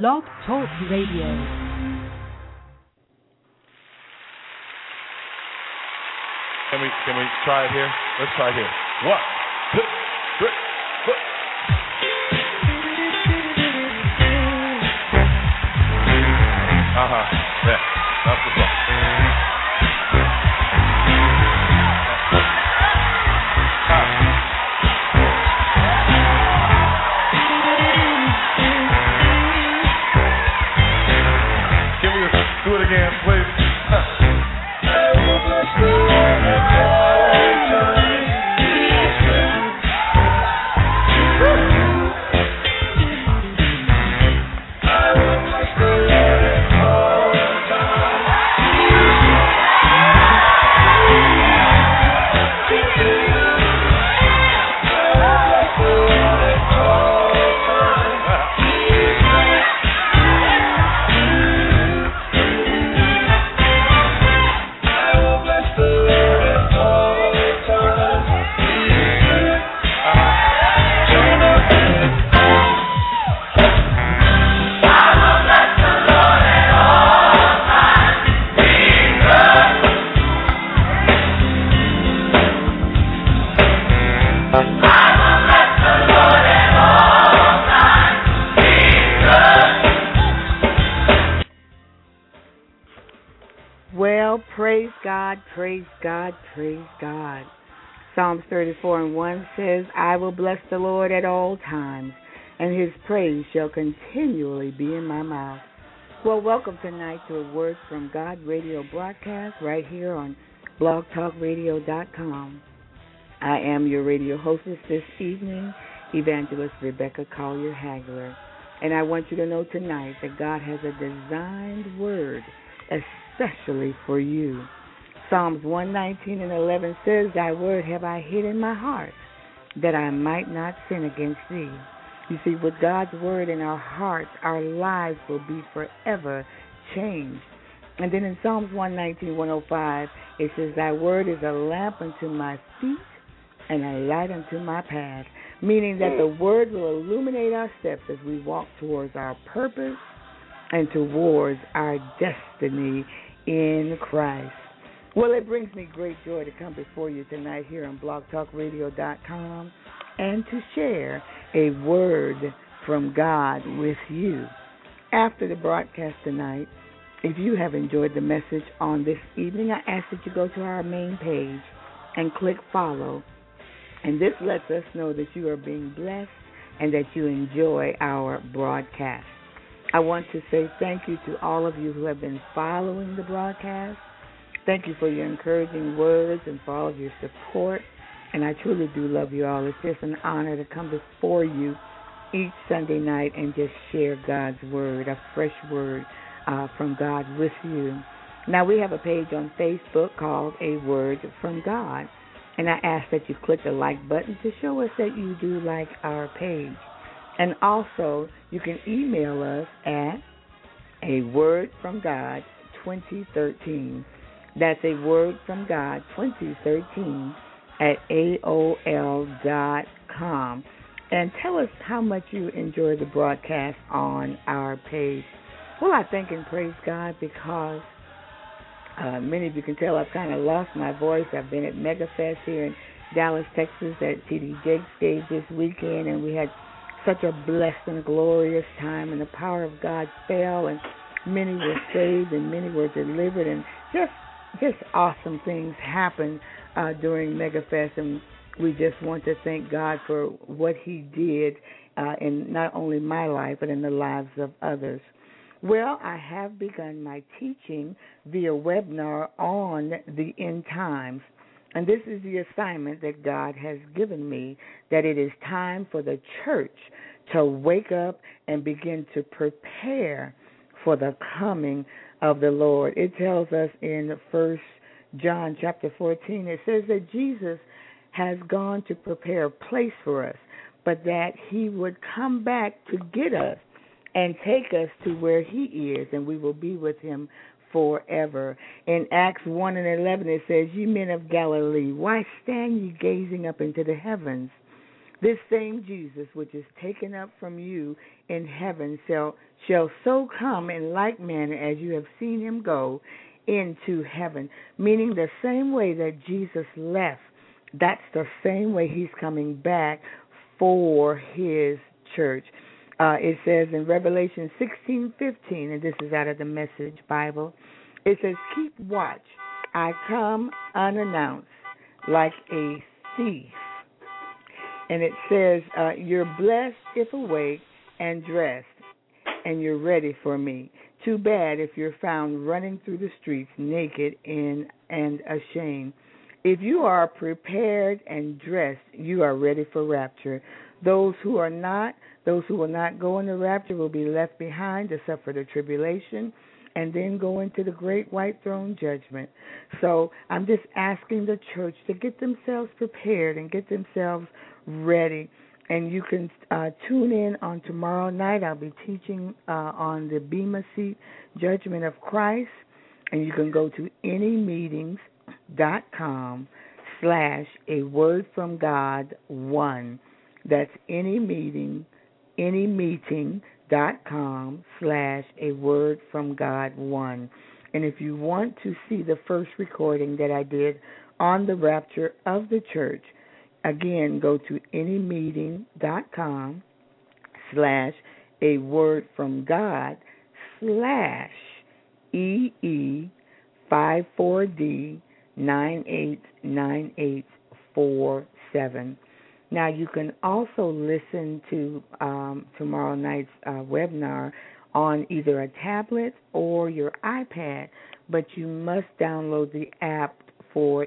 Blog Talk Radio. Can we can we try it here? Let's try it here. One, two, three, 4 and 1 says, I will bless the Lord at all times, and his praise shall continually be in my mouth. Well, welcome tonight to a Word from God radio broadcast right here on blogtalkradio.com. I am your radio hostess this evening, Evangelist Rebecca Collier Hagler. And I want you to know tonight that God has a designed word especially for you. Psalms 119 and 11 says, Thy word have I hid in my heart, that I might not sin against thee. You see, with God's word in our hearts, our lives will be forever changed. And then in Psalms 119, 105, it says, Thy word is a lamp unto my feet and a light unto my path, meaning that the word will illuminate our steps as we walk towards our purpose and towards our destiny in Christ. Well, it brings me great joy to come before you tonight here on blogtalkradio.com and to share a word from God with you. After the broadcast tonight, if you have enjoyed the message on this evening, I ask that you go to our main page and click follow. And this lets us know that you are being blessed and that you enjoy our broadcast. I want to say thank you to all of you who have been following the broadcast. Thank you for your encouraging words and for all of your support. And I truly do love you all. It's just an honor to come before you each Sunday night and just share God's word, a fresh word uh, from God with you. Now, we have a page on Facebook called A Word from God. And I ask that you click the like button to show us that you do like our page. And also, you can email us at a word from God 2013. That's a word from God 2013 at AOL dot com. And tell us how much you enjoy the broadcast on our page. Well, I thank and praise God because uh, many of you can tell I've kind of lost my voice. I've been at MegaFest here in Dallas, Texas at TD Jakes stage this weekend, and we had such a blessed and glorious time, and the power of God fell, and many were saved, and many were delivered, and just just awesome things happen uh, during MegaFest, and we just want to thank God for what He did uh, in not only my life but in the lives of others. Well, I have begun my teaching via webinar on the end times. And this is the assignment that God has given me that it is time for the church to wake up and begin to prepare for the coming of the Lord. It tells us in First John chapter 14, it says that Jesus has gone to prepare a place for us, but that he would come back to get us and take us to where he is, and we will be with him forever. In Acts 1 and 11, it says, Ye men of Galilee, why stand ye gazing up into the heavens? This same Jesus, which is taken up from you in heaven, shall, shall so come in like manner as you have seen him go into heaven. Meaning the same way that Jesus left, that's the same way he's coming back for his church. Uh, it says in Revelation 16:15, and this is out of the Message Bible. It says, "Keep watch. I come unannounced, like a thief." And it says, uh, "You're blessed if awake and dressed, and you're ready for me. Too bad if you're found running through the streets naked and and ashamed. If you are prepared and dressed, you are ready for rapture. Those who are not, those who will not go in the rapture will be left behind to suffer the tribulation and then go into the great white throne judgment. So I'm just asking the church to get themselves prepared and get themselves ready. And you can uh, tune in on tomorrow night. I'll be teaching uh, on the Bema Seat Judgment of Christ. And you can go to anymeetings.com slash a word from God one. That's any meeting, any meeting dot com slash a word from God one. And if you want to see the first recording that I did on the rapture of the church, again go to any meeting dot com slash a word from God slash EE five four D nine eight nine eight four seven. Now, you can also listen to um, tomorrow night's uh, webinar on either a tablet or your iPad, but you must download the app for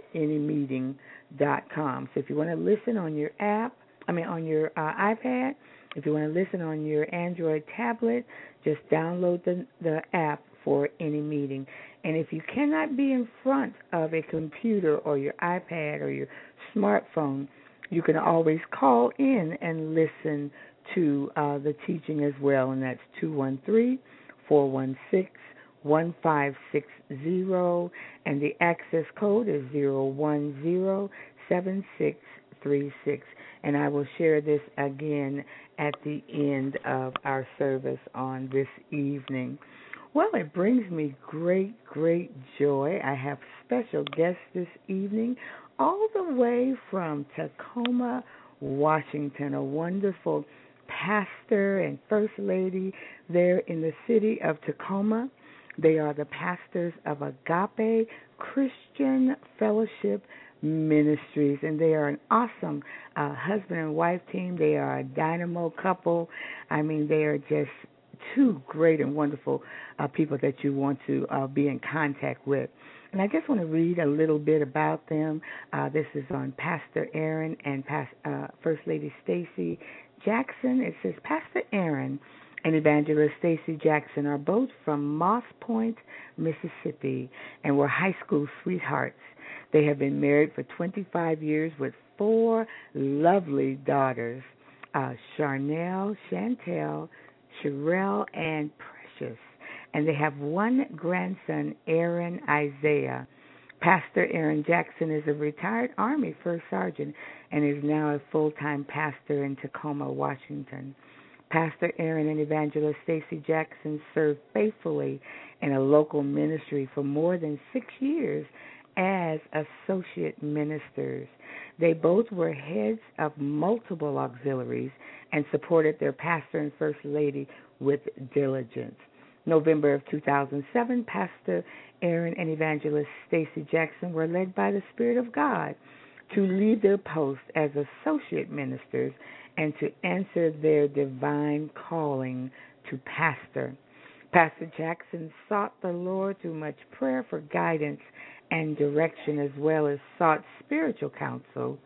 anymeeting.com. So if you want to listen on your app, I mean on your uh, iPad, if you want to listen on your Android tablet, just download the the app for any meeting. And if you cannot be in front of a computer or your iPad or your smartphone, you can always call in and listen to uh, the teaching as well, and that's 213 416 1560, and the access code is 0107636. And I will share this again at the end of our service on this evening. Well, it brings me great, great joy. I have special guests this evening all the way from Tacoma, Washington, a wonderful pastor and first lady there in the city of Tacoma. They are the pastors of Agape Christian Fellowship Ministries, and they are an awesome uh, husband and wife team. They are a dynamo couple. I mean, they are just two great and wonderful uh, people that you want to uh, be in contact with. And I just want to read a little bit about them. Uh, this is on Pastor Aaron and Past, uh, First Lady Stacy Jackson. It says Pastor Aaron and Evangelist Stacy Jackson are both from Moss Point, Mississippi, and were high school sweethearts. They have been married for 25 years with four lovely daughters uh, Charnel, Chantel, Sherelle, and Precious and they have one grandson, Aaron Isaiah. Pastor Aaron Jackson is a retired Army First Sergeant and is now a full time pastor in Tacoma, Washington. Pastor Aaron and Evangelist Stacy Jackson served faithfully in a local ministry for more than six years as associate ministers. They both were heads of multiple auxiliaries and supported their pastor and first lady with diligence. November of 2007, Pastor Aaron and Evangelist Stacy Jackson were led by the Spirit of God to leave their post as associate ministers and to answer their divine calling to pastor. Pastor Jackson sought the Lord through much prayer for guidance and direction, as well as sought spiritual counsel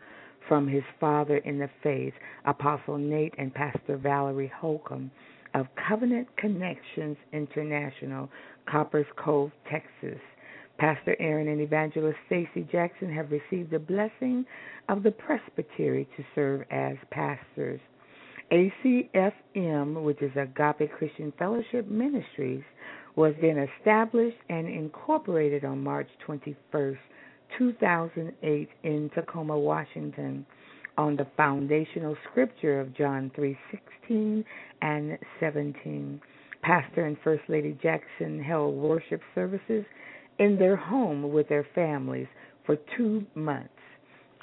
from his father in the faith, Apostle Nate and Pastor Valerie Holcomb of Covenant Connections International, Copperas Cove, Texas. Pastor Aaron and Evangelist Stacy Jackson have received the blessing of the presbytery to serve as pastors. ACFM, which is Agape Christian Fellowship Ministries, was then established and incorporated on March 21st, 2008 in Tacoma, Washington. on the foundational scripture of John 3:16 and 17. Pastor and First Lady Jackson held worship services in their home with their families for 2 months.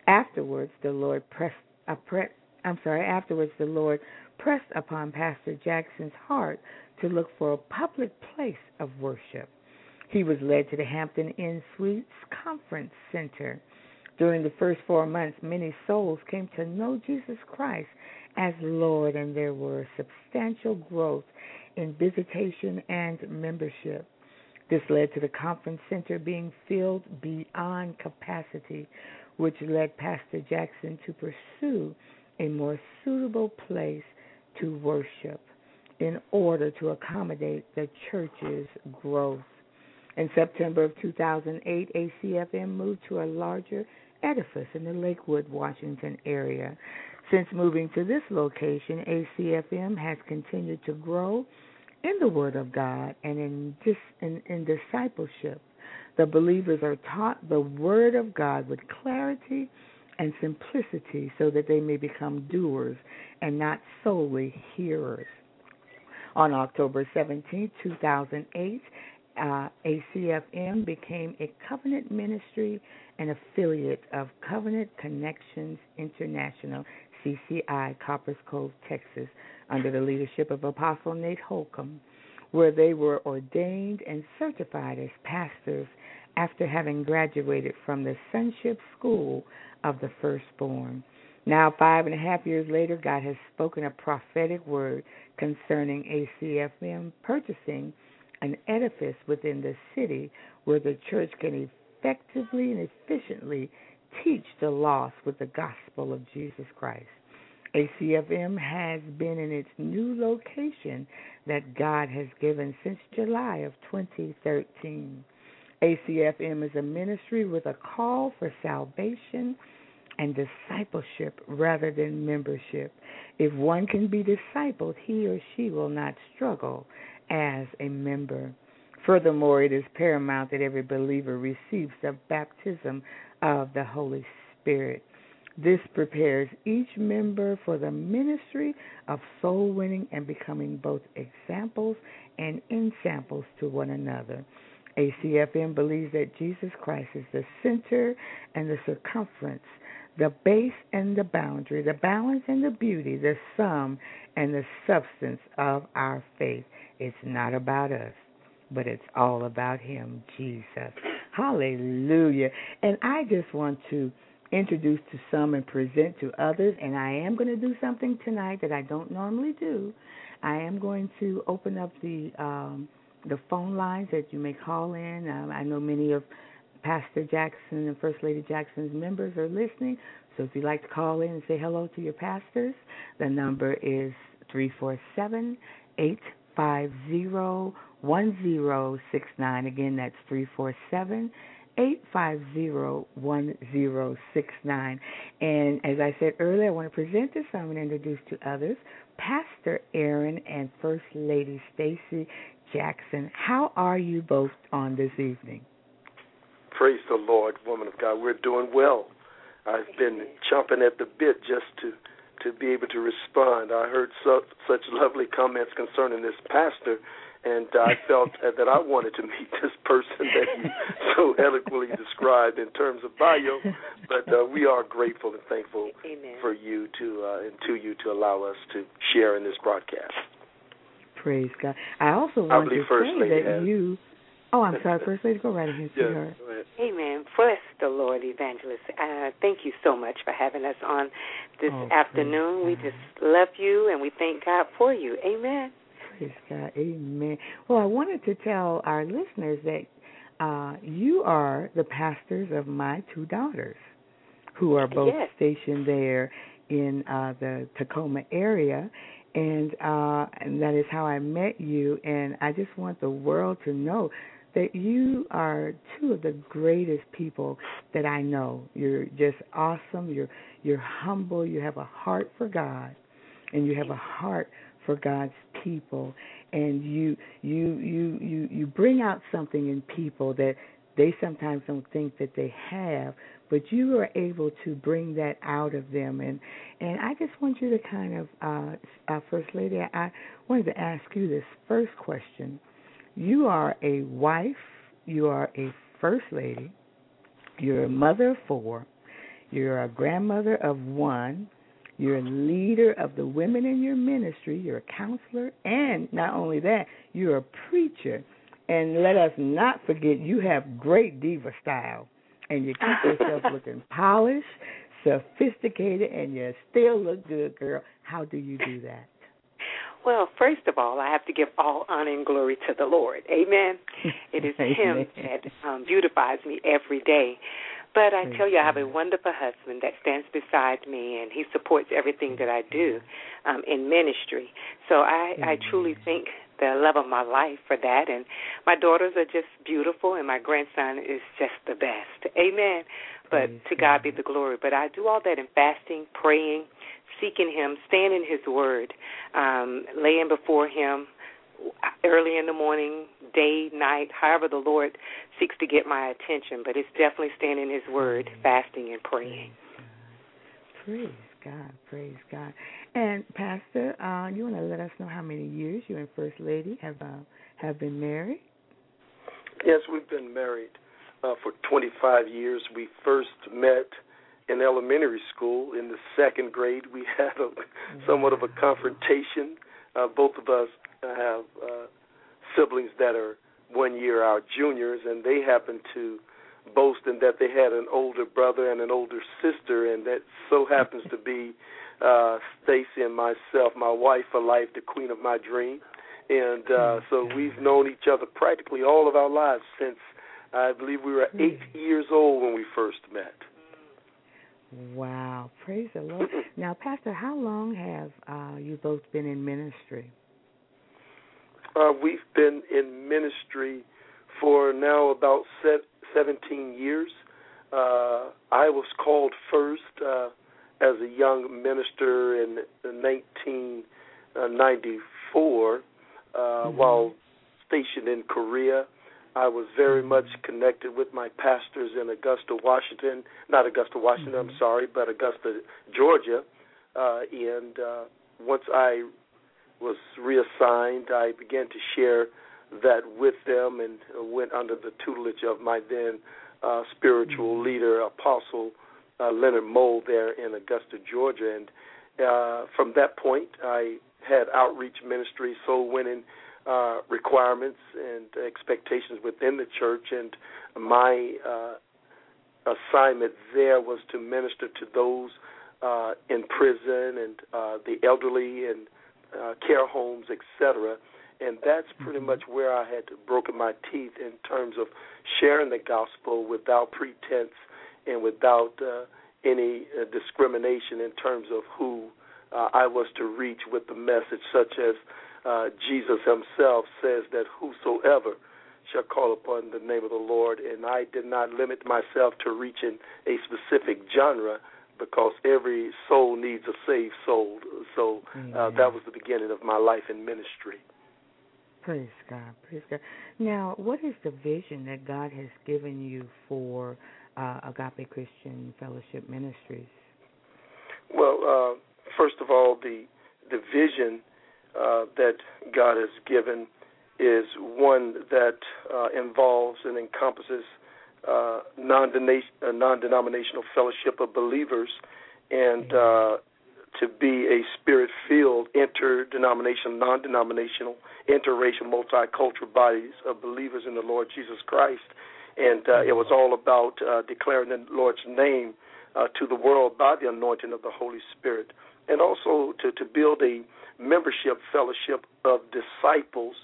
Afterwards, the Lord pressed a pre- I'm sorry, afterwards the Lord pressed upon Pastor Jackson's heart to look for a public place of worship. He was led to the Hampton Inn Suites Conference Center. During the first four months, many souls came to know Jesus Christ as Lord, and there were substantial growth in visitation and membership. This led to the conference center being filled beyond capacity, which led Pastor Jackson to pursue a more suitable place to worship in order to accommodate the church's growth. In September of 2008, ACFM moved to a larger edifice in the Lakewood, Washington area. Since moving to this location, ACFM has continued to grow in the Word of God and in, in, in discipleship. The believers are taught the Word of God with clarity and simplicity so that they may become doers and not solely hearers. On October 17, 2008, uh, ACFM became a covenant ministry and affiliate of Covenant Connections International, CCI, Copperas Cove, Texas, under the leadership of Apostle Nate Holcomb, where they were ordained and certified as pastors after having graduated from the Sonship School of the Firstborn. Now, five and a half years later, God has spoken a prophetic word concerning ACFM purchasing an edifice within the city where the church can effectively and efficiently teach the lost with the gospel of Jesus Christ. ACFM has been in its new location that God has given since July of 2013. ACFM is a ministry with a call for salvation and discipleship rather than membership. If one can be discipled, he or she will not struggle as a member. Furthermore, it is paramount that every believer receives the baptism of the Holy Spirit. This prepares each member for the ministry of soul winning and becoming both examples and ensamples to one another. ACFM believes that Jesus Christ is the center and the circumference the base and the boundary, the balance and the beauty, the sum and the substance of our faith. It's not about us, but it's all about Him, Jesus. Hallelujah. And I just want to introduce to some and present to others, and I am going to do something tonight that I don't normally do. I am going to open up the um, the phone lines that you may call in. Um, I know many of Pastor Jackson and First Lady Jackson's members are listening. So if you'd like to call in and say hello to your pastors, the number is 347 850 1069. Again, that's 347 850 1069. And as I said earlier, I want to present this. I'm going to introduce to others Pastor Aaron and First Lady Stacy Jackson. How are you both on this evening? Praise the Lord, woman of God. We're doing well. I've been chomping at the bit just to to be able to respond. I heard so, such lovely comments concerning this pastor, and I felt that I wanted to meet this person that you so eloquently described in terms of bio. But uh, we are grateful and thankful Amen. for you to uh, and to you to allow us to share in this broadcast. Praise God. I also want to say that has. you Oh, I'm sorry. First lady, go right ahead, sweetheart. Amen. Bless the Lord, Evangelist. Uh, thank you so much for having us on this oh, afternoon. We just love you and we thank God for you. Amen. Praise God. Amen. Well, I wanted to tell our listeners that uh, you are the pastors of my two daughters, who are both yes. stationed there in uh, the Tacoma area and uh and that is how I met you and I just want the world to know that you are two of the greatest people that I know. You're just awesome. You're you're humble. You have a heart for God, and you have a heart for God's people. And you you you you you bring out something in people that they sometimes don't think that they have, but you are able to bring that out of them. And and I just want you to kind of, uh, uh, First Lady, I wanted to ask you this first question. You are a wife, you are a First Lady, you're a mother of four, you're a grandmother of one, you're a leader of the women in your ministry, you're a counselor, and not only that, you're a preacher. And let us not forget, you have great diva style, and you keep yourself looking polished, sophisticated, and you still look good, girl. How do you do that? Well, first of all, I have to give all honor and glory to the Lord. Amen. It is Him that um, beautifies me every day. But I tell you, I have a wonderful husband that stands beside me, and he supports everything that I do um, in ministry. So I, I truly thank the love of my life for that. And my daughters are just beautiful, and my grandson is just the best. Amen. But to God be the glory. But I do all that in fasting, praying, seeking Him, staying in His Word, um, laying before Him early in the morning, day, night, however the Lord seeks to get my attention. But it's definitely staying in His Word, fasting, and praying. Praise God, praise God. And Pastor, uh, you want to let us know how many years you and First Lady have uh, have been married? Yes, we've been married uh, for 25 years. We first met in elementary school in the second grade. We had a somewhat of a confrontation. Uh, both of us have uh, siblings that are one year our juniors, and they happen to boast in that they had an older brother and an older sister, and that so happens to be uh, Stacy and myself, my wife for life, the queen of my dream. And uh, so we've known each other practically all of our lives since I believe we were eight years old when we first met. Wow, praise the Lord. now, Pastor, how long have uh, you both been in ministry? Uh, we've been in ministry for now about 17 years. Uh, I was called first uh, as a young minister in 1994 uh, mm-hmm. while stationed in Korea. I was very much connected with my pastors in Augusta, Washington, not Augusta, Washington, mm-hmm. I'm sorry, but Augusta, Georgia. Uh, and uh, once I was reassigned, I began to share that with them and went under the tutelage of my then uh, spiritual mm-hmm. leader, Apostle uh, Leonard Mole, there in Augusta, Georgia. And uh, from that point, I had outreach ministry, soul winning uh, requirements and expectations within the church, and my uh, assignment there was to minister to those uh, in prison and uh, the elderly and uh, care homes, etc. And that's pretty mm-hmm. much where I had broken my teeth in terms of sharing the gospel without pretense and without uh, any uh, discrimination in terms of who uh, I was to reach with the message, such as uh, Jesus himself says that whosoever shall call upon the name of the Lord, and I did not limit myself to reaching a specific genre because every soul needs a saved soul. So uh, that was the beginning of my life in ministry. Praise God, praise God. Now, what is the vision that God has given you for uh, Agape Christian Fellowship Ministries? Well, uh, first of all, the the vision uh, that God has given is one that uh, involves and encompasses uh, non-denominational fellowship of believers and uh, to be a spirit-filled, interdenominational, non-denominational, interracial, multicultural bodies of believers in the Lord Jesus Christ. And uh, it was all about uh, declaring the Lord's name uh, to the world by the anointing of the Holy Spirit, and also to, to build a membership fellowship of disciples,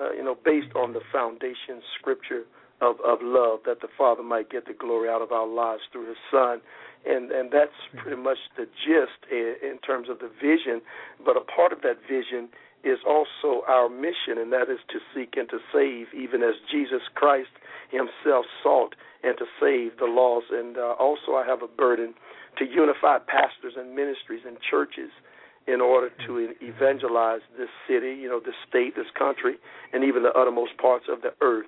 uh, you know, based on the foundation scripture of, of love, that the Father might get the glory out of our lives through His Son, and and that's pretty much the gist in, terms of the vision. But a part of that vision is also our mission, and that is to seek and to save, even as Jesus Christ Himself sought and to save the lost. And uh, also, I have a burden to unify pastors and ministries and churches in order to evangelize this city, you know, this state, this country, and even the uttermost parts of the earth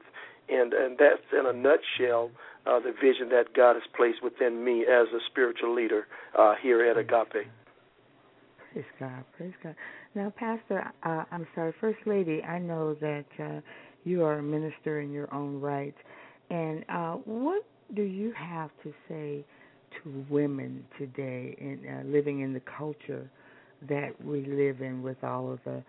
and and that's in a nutshell uh, the vision that God has placed within me as a spiritual leader uh, here at Agape. Praise God, praise God. Now, Pastor, uh, I'm sorry, First Lady, I know that uh, you are a minister in your own right, and uh, what do you have to say to women today in uh, living in the culture that we live in with all of the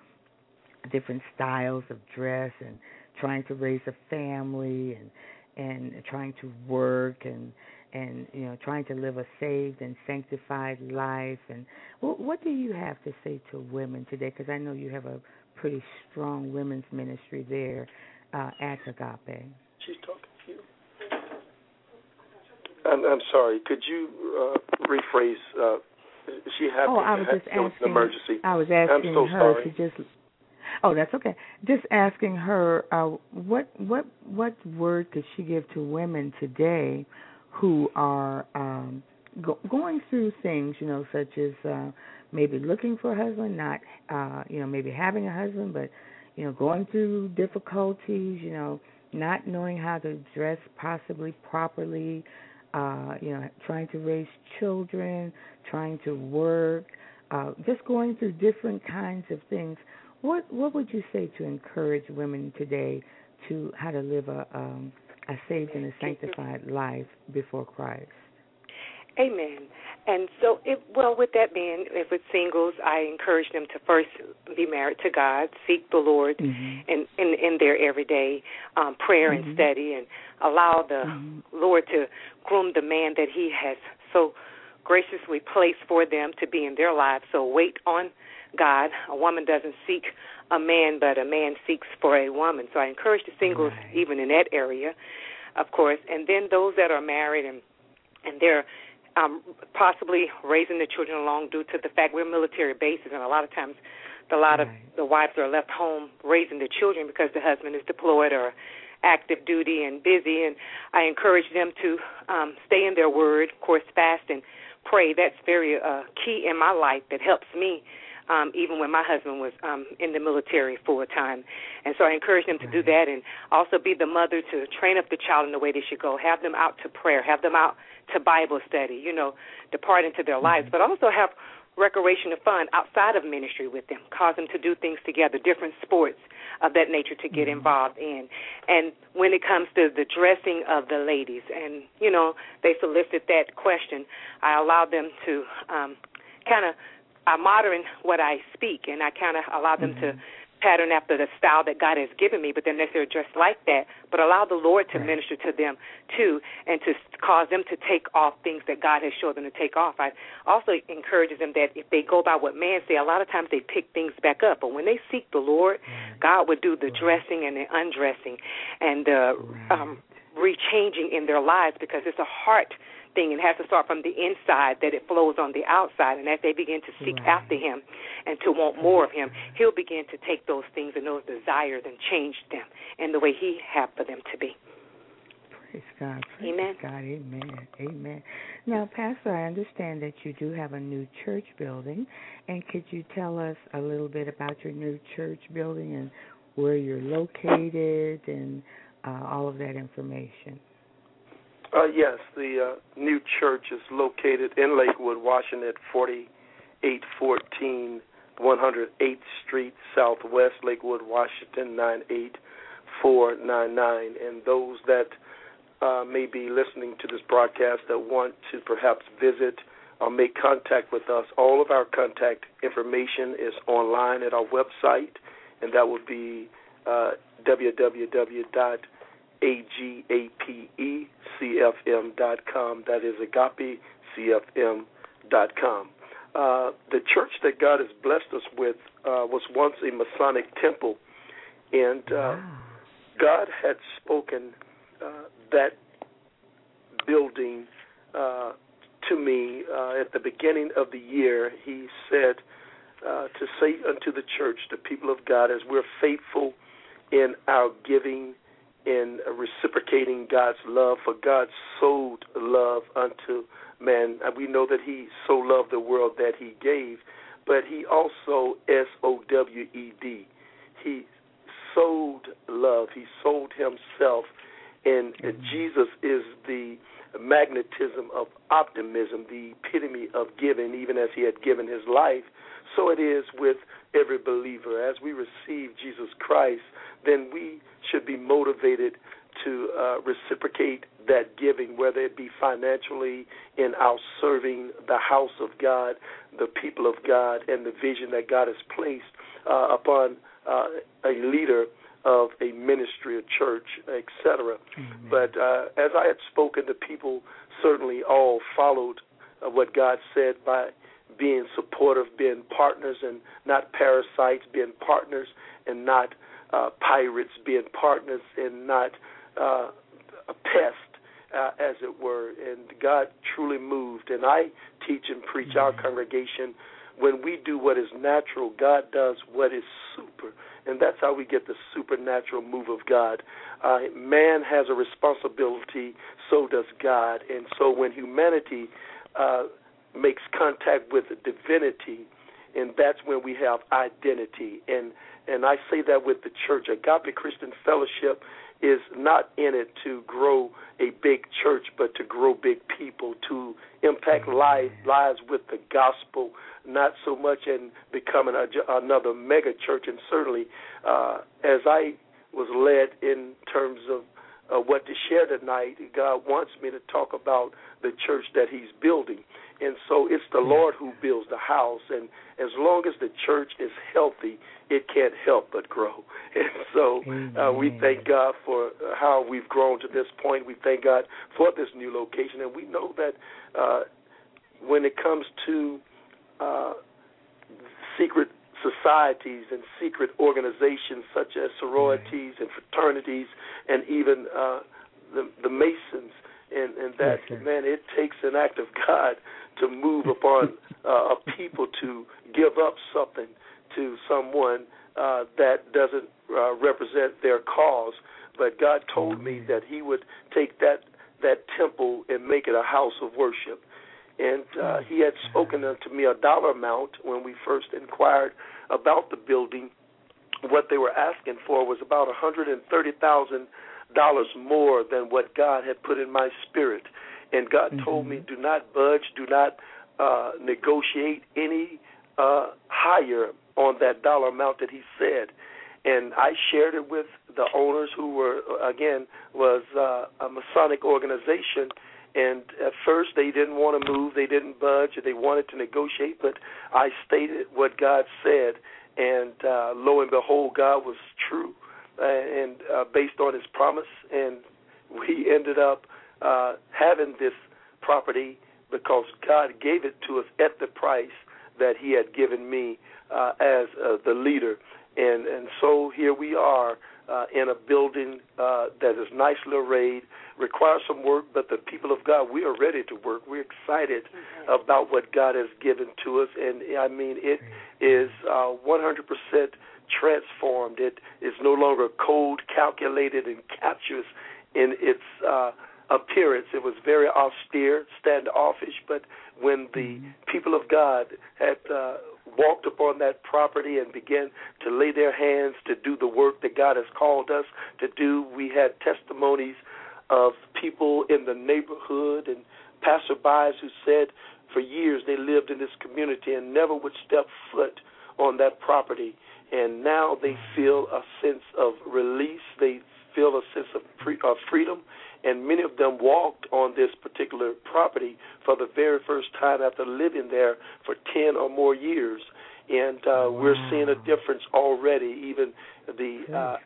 different styles of dress and trying to raise a family and and trying to work and and you know trying to live a saved and sanctified life and what, what do you have to say to women today because I know you have a pretty strong women's ministry there uh, at Agape. She's talking to you. I'm, I'm sorry. Could you uh, rephrase? Uh, she. Oh, I was just asking. An emergency. I was asking so her sorry. to just Oh, that's okay. Just asking her uh, what what what word could she give to women today who are um, go, going through things, you know, such as uh, maybe looking for a husband, not uh, you know maybe having a husband, but you know going through difficulties, you know, not knowing how to dress possibly properly, uh, you know, trying to raise children, trying to work, uh, just going through different kinds of things what what would you say to encourage women today to how to live a um, a saved and a sanctified life before Christ? Amen. And so, it, well, with that being, if it's singles, I encourage them to first be married to God, seek the Lord mm-hmm. in, in in their everyday um, prayer mm-hmm. and study, and allow the mm-hmm. Lord to groom the man that He has so graciously placed for them to be in their lives. So wait on God. A woman doesn't seek a man, but a man seeks for a woman. So I encourage the singles, right. even in that area, of course. And then those that are married and and they're um, possibly raising the children along due to the fact we're military bases, and a lot of times, a lot right. of the wives are left home raising the children because the husband is deployed or active duty and busy. And I encourage them to um, stay in their word, of course, fast and pray. That's very uh, key in my life. That helps me um, even when my husband was um, in the military full time. And so I encourage them to do that and also be the mother to train up the child in the way they should go. Have them out to prayer, have them out to Bible study, you know, depart into their lives, mm-hmm. but also have recreation of fun outside of ministry with them. Cause them to do things together, different sports of that nature to get mm-hmm. involved in. And when it comes to the dressing of the ladies, and you know, they solicit that question, I allow them to um, kind of I modern what I speak, and I kind of allow them mm-hmm. to pattern after the style that God has given me, but then they're dressed like that. But allow the Lord to right. minister to them too, and to cause them to take off things that God has showed them to take off. I also encourage them that if they go by what man say, a lot of times they pick things back up. But when they seek the Lord, right. God would do the dressing and the undressing and the um, rechanging in their lives because it's a heart thing and has to start from the inside that it flows on the outside. And as they begin to seek right. after Him and to want more of Him, He'll begin to take those things and those desires and change them in the way He have for them to be. Praise God. Praise Amen. God. Amen. Amen. Now, Pastor, I understand that you do have a new church building, and could you tell us a little bit about your new church building and where you're located and uh, all of that information? Uh, yes, the uh, new church is located in Lakewood, Washington, at 4814 108th Street Southwest, Lakewood, Washington 98499. And those that uh, may be listening to this broadcast that want to perhaps visit or make contact with us, all of our contact information is online at our website, and that would be uh, A-G-A-P-E-C-F-M dot com. That is agape C-F-M dot com. Uh, the church that God has blessed us with uh, was once a Masonic temple, and uh, wow. God had spoken uh, that building uh, to me uh, at the beginning of the year. He said uh, to say unto the church, the people of God, as we're faithful in our giving in reciprocating God's love, for God sowed love unto man. We know that He so loved the world that He gave, but He also S O W E D. He sold love. He sold himself. And mm-hmm. Jesus is the magnetism of optimism, the epitome of giving, even as he had given his life. So it is with every believer. As we receive Jesus Christ, then we should be motivated to uh, reciprocate that giving, whether it be financially in our serving the house of God, the people of God, and the vision that God has placed uh, upon uh, a leader of a ministry, a church, etc. But uh, as I had spoken to people, certainly all followed uh, what God said by being supportive, being partners and not parasites, being partners and not uh, pirates, being partners and not uh, a pest, uh, as it were. And God truly moved. And I teach and preach mm-hmm. our congregation when we do what is natural, God does what is super. And that's how we get the supernatural move of God. Uh, man has a responsibility, so does God. And so when humanity uh, makes contact with divinity, and that's when we have identity. And and I say that with the church, Agape Christian Fellowship is not in it to grow a big church, but to grow big people, to impact lives, lives with the gospel, not so much in becoming a, another mega church. And certainly, uh, as I was led in terms of uh, what to share tonight, God wants me to talk about the church that He's building. And so it's the Lord who builds the house. And as long as the church is healthy, it can't help but grow. And so uh, we thank God for how we've grown to this point. We thank God for this new location. And we know that uh, when it comes to uh, secret societies and secret organizations such as sororities and fraternities and even uh, the, the Masons, and, and that man, it takes an act of God to move upon uh, a people to give up something to someone uh, that doesn't uh, represent their cause. But God told me that He would take that that temple and make it a house of worship. And uh, He had spoken unto me a dollar amount when we first inquired about the building. What they were asking for was about a hundred and thirty thousand dollars more than what God had put in my spirit. And God mm-hmm. told me, do not budge, do not uh, negotiate any uh, higher on that dollar amount that He said. And I shared it with the owners, who were again was uh, a Masonic organization. And at first, they didn't want to move, they didn't budge, they wanted to negotiate. But I stated what God said, and uh, lo and behold, God was true uh, and uh, based on His promise, and we ended up uh, having this property because God gave it to us at the price that He had given me uh, as uh, the leader. And and so here we are uh, in a building uh, that is nicely arrayed, requires some work, but the people of God, we are ready to work. We're excited mm-hmm. about what God has given to us, and I mean it is uh, 100% transformed. It is no longer cold, calculated, and captious in its uh, appearance. It was very austere, standoffish, but when the mm-hmm. people of God had uh, walked upon that property and began to lay their hands to do the work that God has called us to do, we had testimonies of people in the neighborhood and passerbys who said for years they lived in this community and never would step foot on that property. And now they feel a sense of release. They feel a sense of, of freedom and many of them walked on this particular property for the very first time after living there for 10 or more years. And uh, wow. we're seeing a difference already. Even the uh,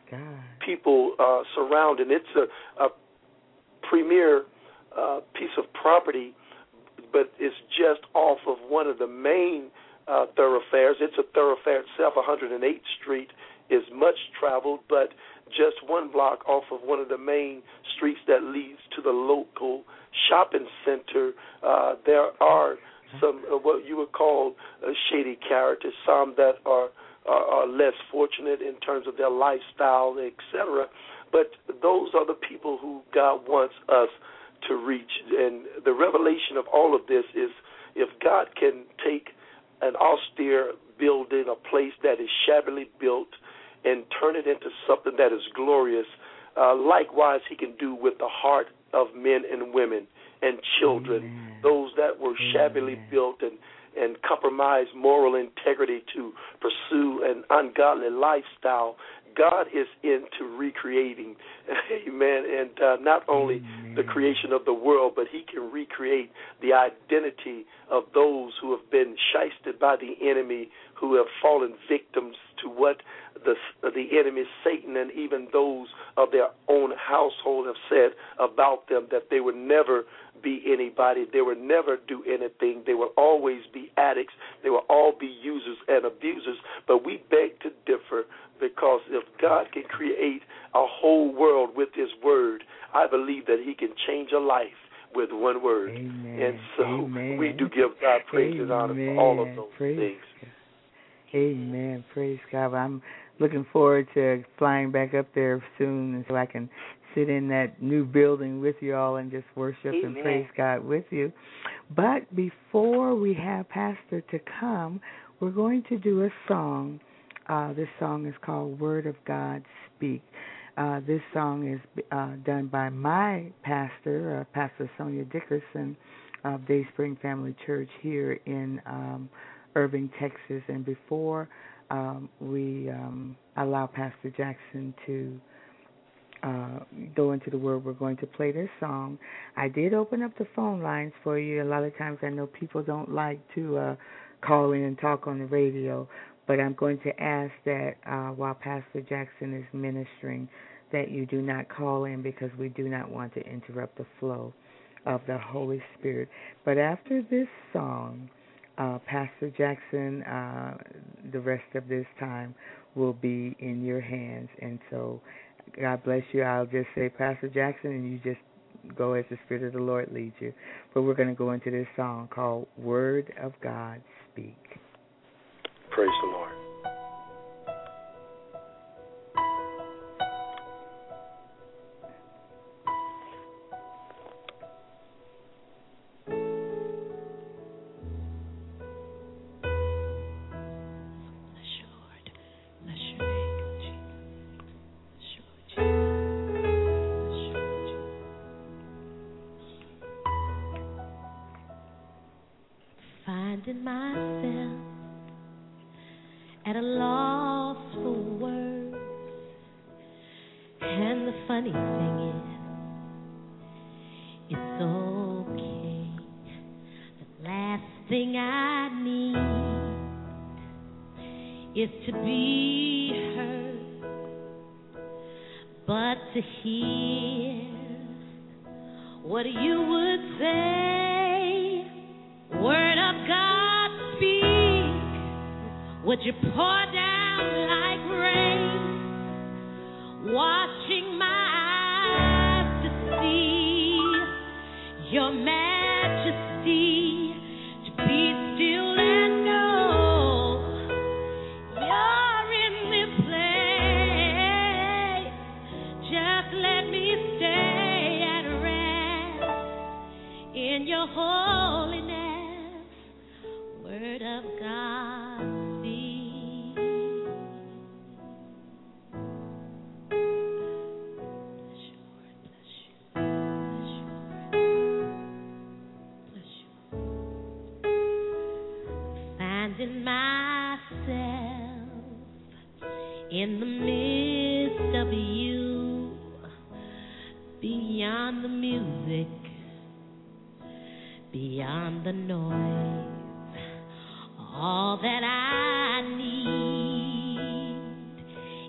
people uh, surrounding it's a, a premier uh, piece of property, but it's just off of one of the main uh, thoroughfares. It's a thoroughfare itself. 108th Street is much traveled, but just one block off of one of the main streets that leads to the local shopping center. Uh, there are some uh, what you would call uh, shady characters, some that are, are are less fortunate in terms of their lifestyle, etc. But those are the people who God wants us to reach. And the revelation of all of this is if God can take an austere building, a place that is shabbily built, and turn it into something that is glorious. Uh, likewise, He can do with the heart of men and women and children, Amen. those that were Amen. shabbily built and and compromise moral integrity to pursue an ungodly lifestyle. God is into recreating, amen, and uh, not only amen. the creation of the world, but He can recreate the identity of those who have been shysted by the enemy, who have fallen victims to what the the enemy, Satan, and even those of their own household have said about them that they would never be anybody. They would never do anything. They will always be addicts. They will all be users and abusers. But we beg to differ because if God can create a whole world with His Word, I believe that He can change a life with one word. Amen. And so Amen. we do give God praise Amen. and honor for all of those praise things. God. Amen. Praise God. I'm looking forward to flying back up there soon so I can sit in that new building with you all and just worship and praise God with you. But before we have Pastor to come, we're going to do a song. Uh, this song is called Word of God Speak. Uh, this song is uh, done by my pastor, uh, Pastor Sonia Dickerson of Day Spring Family Church here in um, Irving, Texas. And before um, we um, allow Pastor Jackson to uh, go into the word, we're going to play this song. I did open up the phone lines for you. A lot of times I know people don't like to uh, call in and talk on the radio, but I'm going to ask that uh, while Pastor Jackson is ministering, that you do not call in because we do not want to interrupt the flow of the Holy Spirit. But after this song, uh, Pastor Jackson, uh, the rest of this time will be in your hands. And so, God bless you. I'll just say, Pastor Jackson, and you just go as the Spirit of the Lord leads you. But we're going to go into this song called Word of God Speak. Praise the Lord.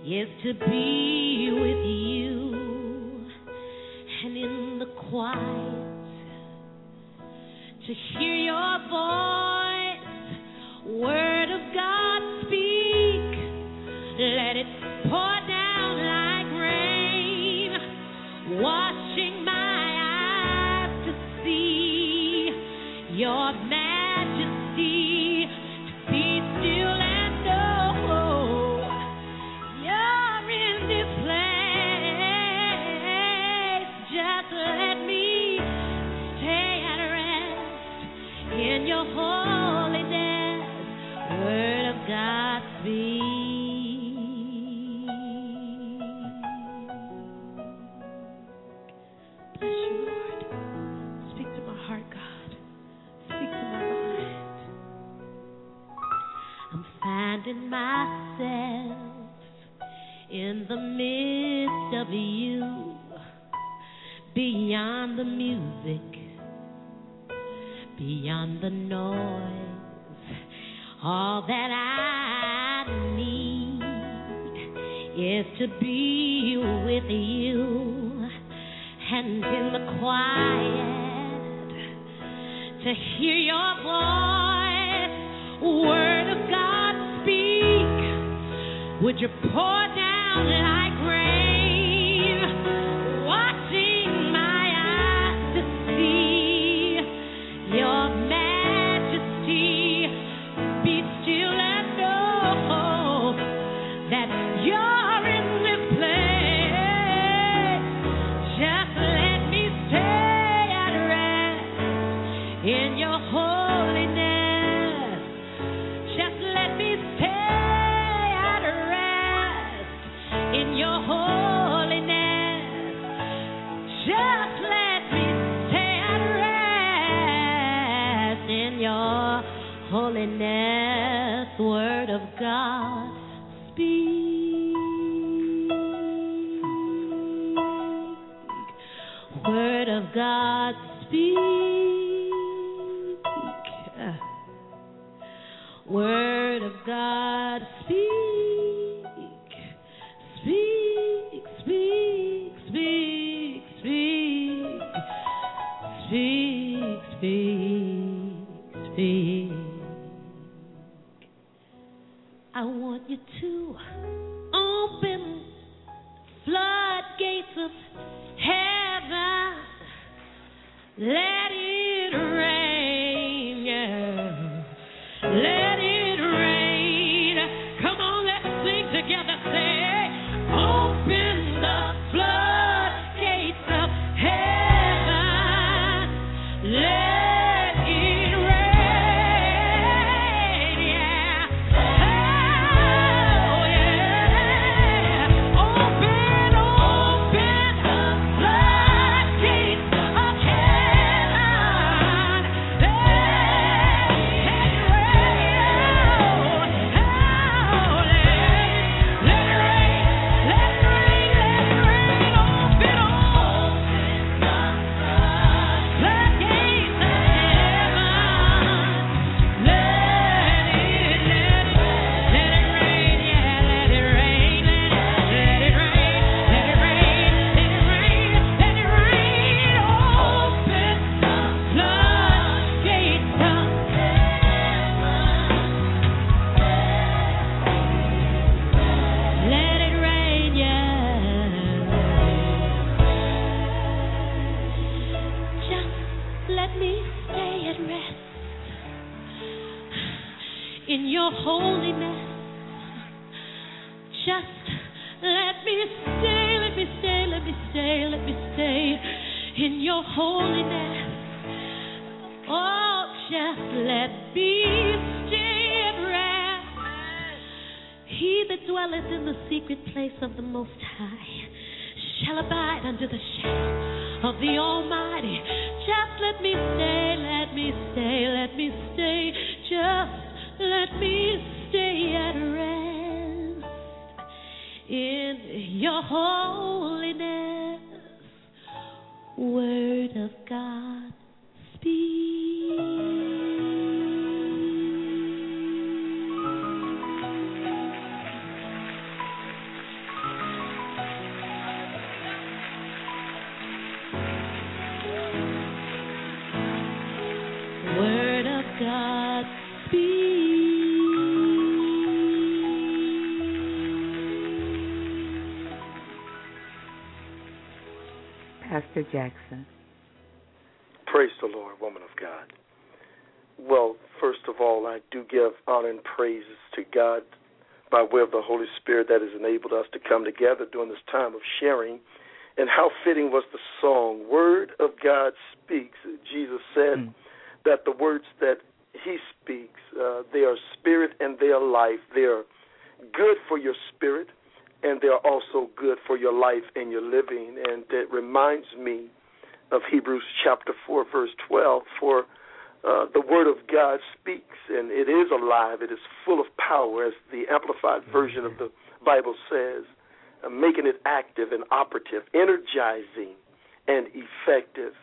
Is to be with you, and in the quiet, to hear your voice, you beyond the music, beyond the noise. All that I need is to be with you and in the quiet to hear your voice. Word of God speak. Would you pour down like Pastor Jackson. Praise the Lord, woman of God. Well, first of all, I do give honor and praises to God by way of the Holy Spirit that has enabled us to come together during this time of sharing. And how fitting was the song, Word of God Speaks. Jesus said Mm. that the words that He speaks, uh, they are spirit and they are life. They are good for your spirit and they are also good for your life and your living. And it reminds me of Hebrews chapter 4, verse 12. For uh, the Word of God speaks, and it is alive. It is full of power, as the Amplified version of the Bible says. uh, making it active and operative, energizing and effective.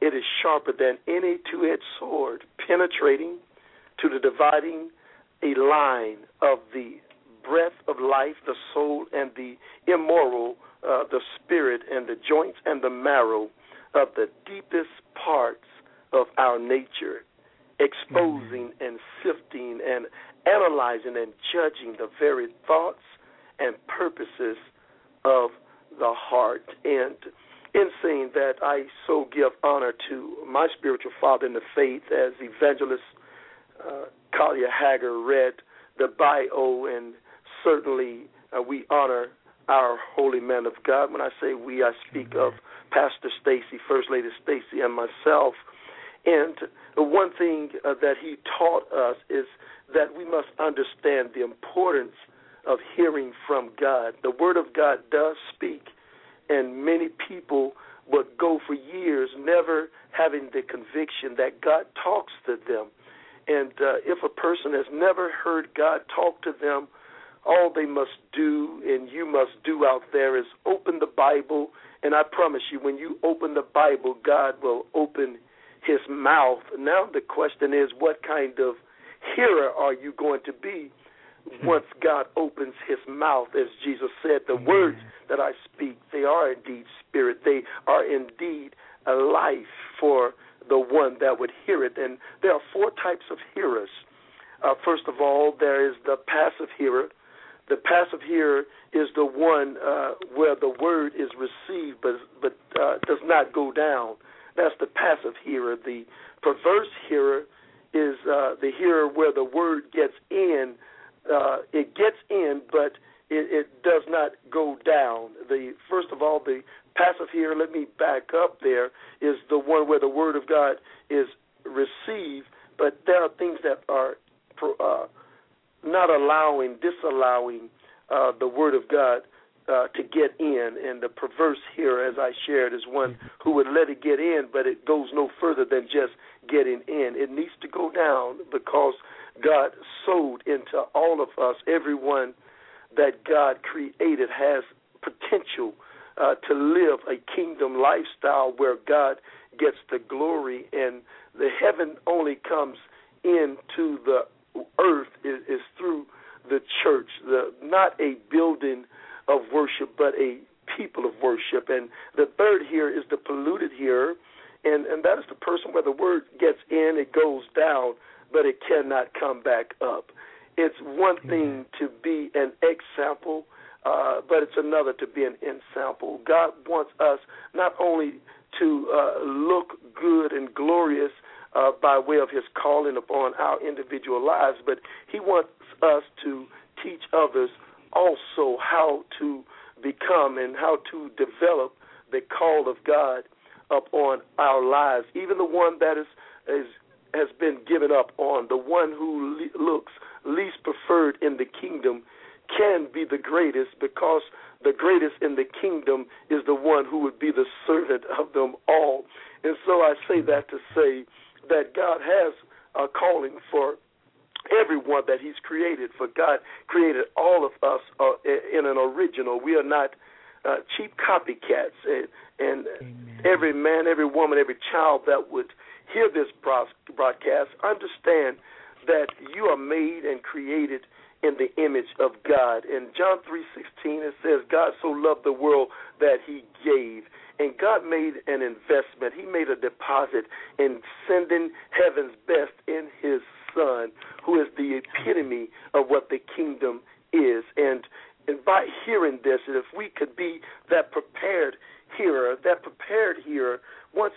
It is sharper than any two edged sword, penetrating to the dividing a line of the breath of life, the soul, and the immoral, uh, the spirit, and the joints and the marrow of the deepest parts of our nature, exposing mm-hmm. and sifting and analyzing and judging the very thoughts and purposes of the heart. And in saying that, I so give honor to my spiritual father in the faith as evangelist uh, Collier Hager read the bio, and certainly uh, we honor our holy man of God. When I say we, I speak of Pastor Stacy, First Lady Stacy, and myself. And one thing uh, that he taught us is that we must understand the importance of hearing from God. The Word of God does speak, and many people would go for years never having the conviction that God talks to them. And uh, if a person has never heard God talk to them, all they must do and you must do out there is open the Bible. And I promise you, when you open the Bible, God will open his mouth. Now the question is, what kind of hearer are you going to be once God opens his mouth? As Jesus said, the words that I speak, they are indeed spirit. They are indeed a life for the one that would hear it. And there are four types of hearers. Uh, first of all, there is the passive hearer. The passive hearer is the one uh, where the word is received but but uh, does not go down. That's the passive hearer. The perverse hearer is uh, the hearer where the word gets in. Uh, it gets in, but it, it does not go down. The first of all, the passive hearer. Let me back up. There is the one where the word of God is received, but there are things that are uh, not allowing, disallowing uh, the Word of God uh, to get in. And the perverse here, as I shared, is one who would let it get in, but it goes no further than just getting in. It needs to go down because God sowed into all of us, everyone that God created has potential uh, to live a kingdom lifestyle where God gets the glory and the heaven only comes into the earth is, is through the church, the not a building of worship, but a people of worship. And the third here is the polluted here, and and that is the person where the word gets in, it goes down, but it cannot come back up. It's one thing to be an example, uh, but it's another to be an ensample. God wants us not only to uh, look good and glorious uh, by way of his calling upon our individual lives, but he wants us to teach others also how to become and how to develop the call of God upon our lives, even the one that is, is has been given up on, the one who le- looks least preferred in the kingdom can be the greatest because the greatest in the kingdom is the one who would be the servant of them all. And so I say that to say that God has a calling for everyone that He's created. For God created all of us uh, in an original. We are not uh, cheap copycats. And, and every man, every woman, every child that would hear this broadcast understand that you are made and created in the image of God. In John 3:16 it says God so loved the world that he gave. And God made an investment. He made a deposit in sending heaven's best in his son, who is the epitome of what the kingdom is. And and by hearing this, if we could be that prepared hearer, that prepared hearer, once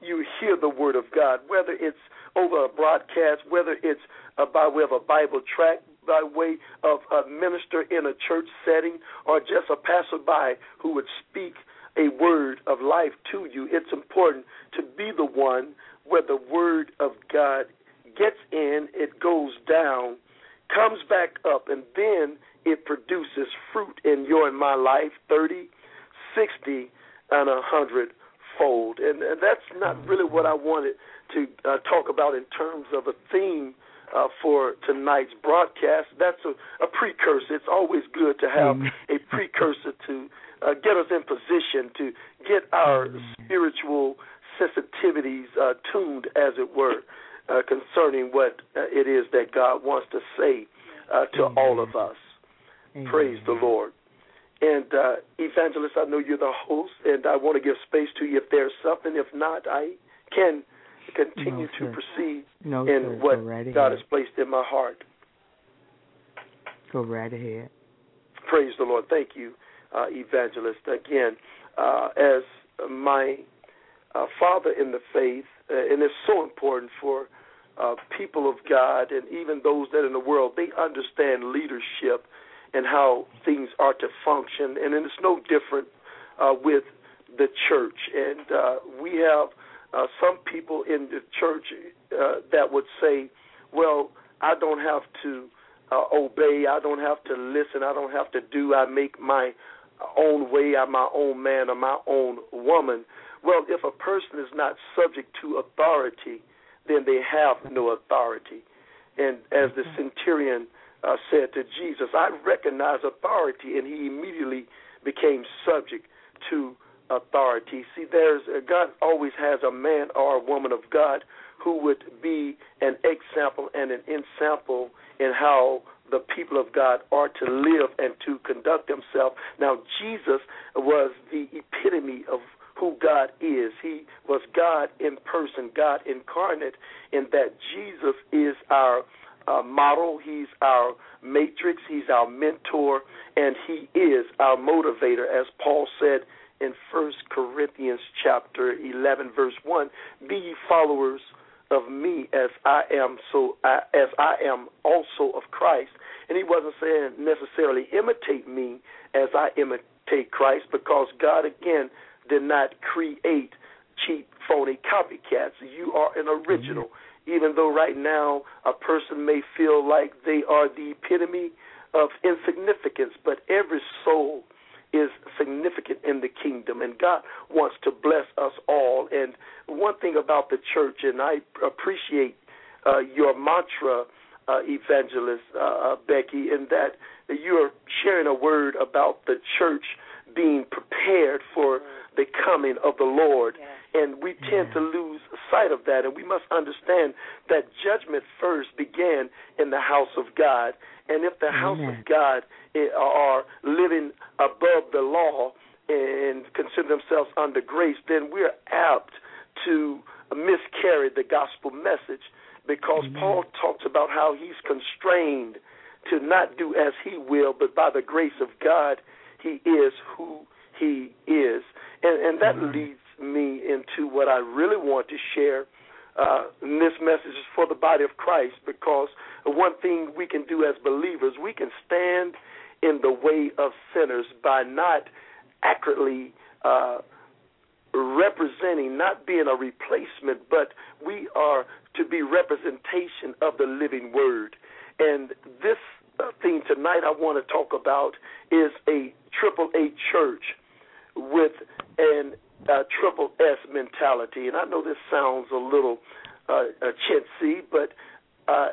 you hear the word of God, whether it's over a broadcast, whether it's uh, by way of a Bible track, by way of a minister in a church setting, or just a passerby who would speak a word of life to you, it's important to be the one where the word of God gets in, it goes down, comes back up, and then it produces fruit in your and my life 30, 60, and a 100 fold. And, and that's not really what I wanted to uh, talk about in terms of a theme uh, for tonight's broadcast. That's a, a, precursor. It's always good to have a precursor to uh, get us in position to get our spiritual sensitivities uh, tuned, as it were, uh, concerning what uh, it is that God wants to say uh, to Amen. all of us. Praise the Lord. And uh, Evangelist, I know you're the host, and I want to give space to you if there's something. If not, I can continue no, to proceed no, in sir. what right God has placed in my heart. Go right ahead. Praise the Lord. Thank you, Evangelist. Again, uh, as my uh, father in the faith, uh, and it's so important for uh, people of God and even those that in the world, they understand leadership and how things are to function. And it's no different uh, with the church. And uh, we have uh, some people in the church uh, that would say, well, I don't have to uh, obey, I don't have to listen, I don't have to do, I make my own way, I'm my own man or my own woman. Well, if a person is not subject to authority, then they have no authority. And as the centurion uh, said to Jesus, I recognize authority, and he immediately became subject to authority. See, there's uh, God always has a man or a woman of God who would be an example and an ensample in how the people of God are to live and to conduct themselves. Now, Jesus was the epitome of who God is. He was God in person, God incarnate, in that Jesus is our uh, model, He's our matrix, He's our mentor, and He is our motivator, as Paul said in First Corinthians chapter 11, verse 1 Be ye followers of me as I am so I, as I am also of Christ. And he wasn't saying necessarily imitate me as I imitate Christ because God again did not create cheap phony copycats. You are an original. Mm-hmm even though right now a person may feel like they are the epitome of insignificance, but every soul is significant in the kingdom, and God wants to bless us all. And one thing about the church, and I appreciate uh, your mantra, uh, evangelist uh, uh Becky, in that you are sharing a word about the church being prepared for the coming of the Lord. And we tend to lose sight of that. And we must understand that judgment first began in the house of God. And if the house of God eh, are living above the law and consider themselves under grace, then we're apt to miscarry the gospel message because Amen. Paul talks about how he's constrained to not do as he will, but by the grace of God, he is who he is. And, and that Amen. leads me into what I really want to share. Uh, this message is for the body of Christ because one thing we can do as believers, we can stand in the way of sinners by not accurately uh, representing, not being a replacement, but we are to be representation of the living word. And this uh, thing tonight I want to talk about is a triple A church with an uh, triple S mentality. And I know this sounds a little uh, chintzy, but uh,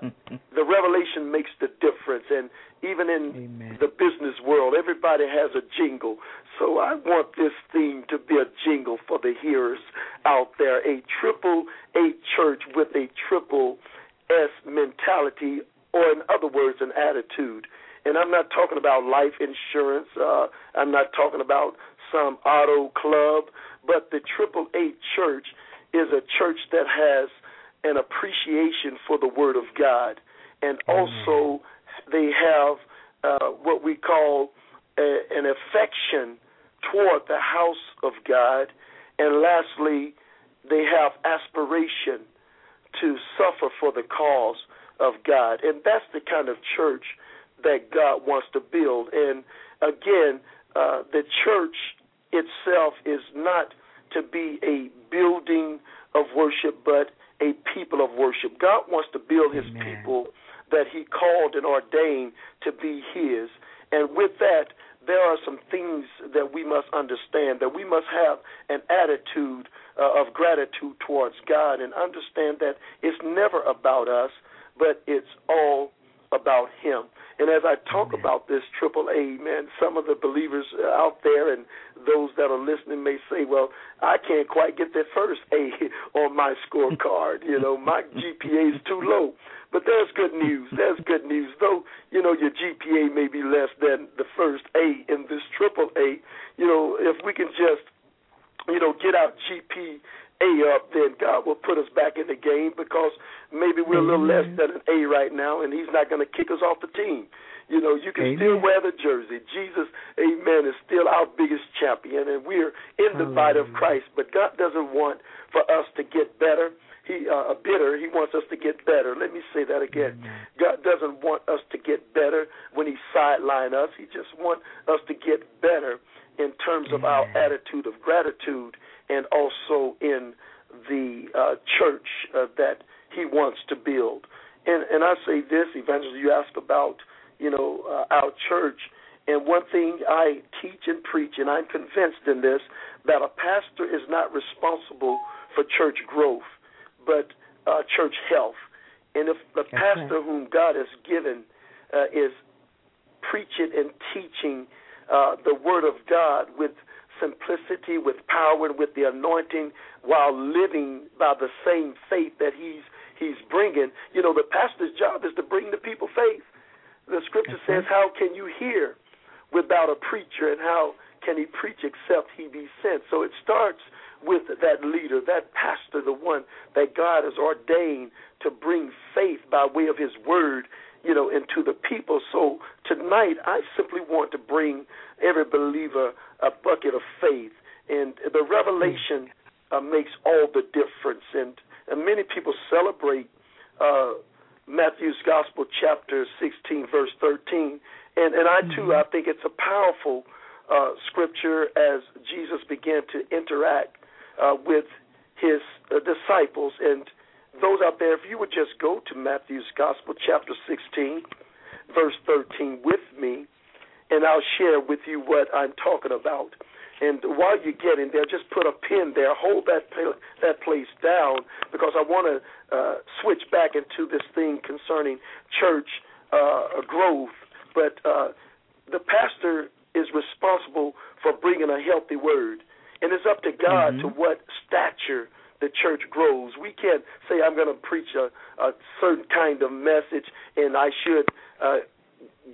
the revelation makes the difference. And even in Amen. the business world, everybody has a jingle. So I want this theme to be a jingle for the hearers out there. A triple A church with a triple S mentality, or in other words, an attitude. And I'm not talking about life insurance. Uh, I'm not talking about some auto club. But the Triple A Church is a church that has an appreciation for the Word of God, and also they have uh, what we call a, an affection toward the house of God, and lastly, they have aspiration to suffer for the cause of God, and that's the kind of church that God wants to build. And again, uh, the church itself is not to be a building of worship, but a people of worship. God wants to build his Amen. people that he called and ordained to be his. And with that, there are some things that we must understand, that we must have an attitude uh, of gratitude towards God and understand that it's never about us, but it's all about Him. And as I talk about this triple A, man, some of the believers out there and those that are listening may say, well, I can't quite get that first A on my scorecard. You know, my GPA is too low. But there's good news. There's good news. Though, you know, your GPA may be less than the first A in this triple A, you know, if we can just, you know, get our GPA up, then God will put us back in the game because maybe we're a little less than an A right now, and He's not going to kick us off the team. You know, you can Amen. still wear the jersey. Jesus, amen, is still our biggest champion, and we're in the body of Christ. But God doesn't want for us to get better. He uh, bitter. He wants us to get better. Let me say that again. God doesn't want us to get better when He sideline us. He just wants us to get better in terms of our attitude of gratitude and also in the uh, church uh, that He wants to build. And and I say this, Evangelist, you asked about you know uh, our church, and one thing I teach and preach, and I'm convinced in this, that a pastor is not responsible for church growth, but uh, church health. And if the That's pastor right. whom God has given uh, is preaching and teaching uh, the Word of God with simplicity, with power, and with the anointing, while living by the same faith that he's he's bringing. You know, the pastor's job is to bring the people faith. The Scripture says, "How can you hear without a preacher, and how can he preach except he be sent?" So it starts with that leader, that pastor, the one that God has ordained to bring faith by way of His Word you know, into the people. So tonight, I simply want to bring every believer a bucket of faith, and the revelation uh, makes all the difference. And, and many people celebrate uh, Matthew's Gospel, chapter 16, verse 13, and and I too, I think it's a powerful uh, scripture as Jesus began to interact uh, with his uh, disciples and those out there, if you would just go to Matthew's Gospel, chapter 16, verse 13, with me, and I'll share with you what I'm talking about. And while you're getting there, just put a pin there. Hold that that place down because I want to uh, switch back into this thing concerning church uh, growth. But uh, the pastor is responsible for bringing a healthy word, and it's up to God Mm-hmm. to what stature the church grows. We can't say I'm going to preach a, a certain kind of message and I should uh,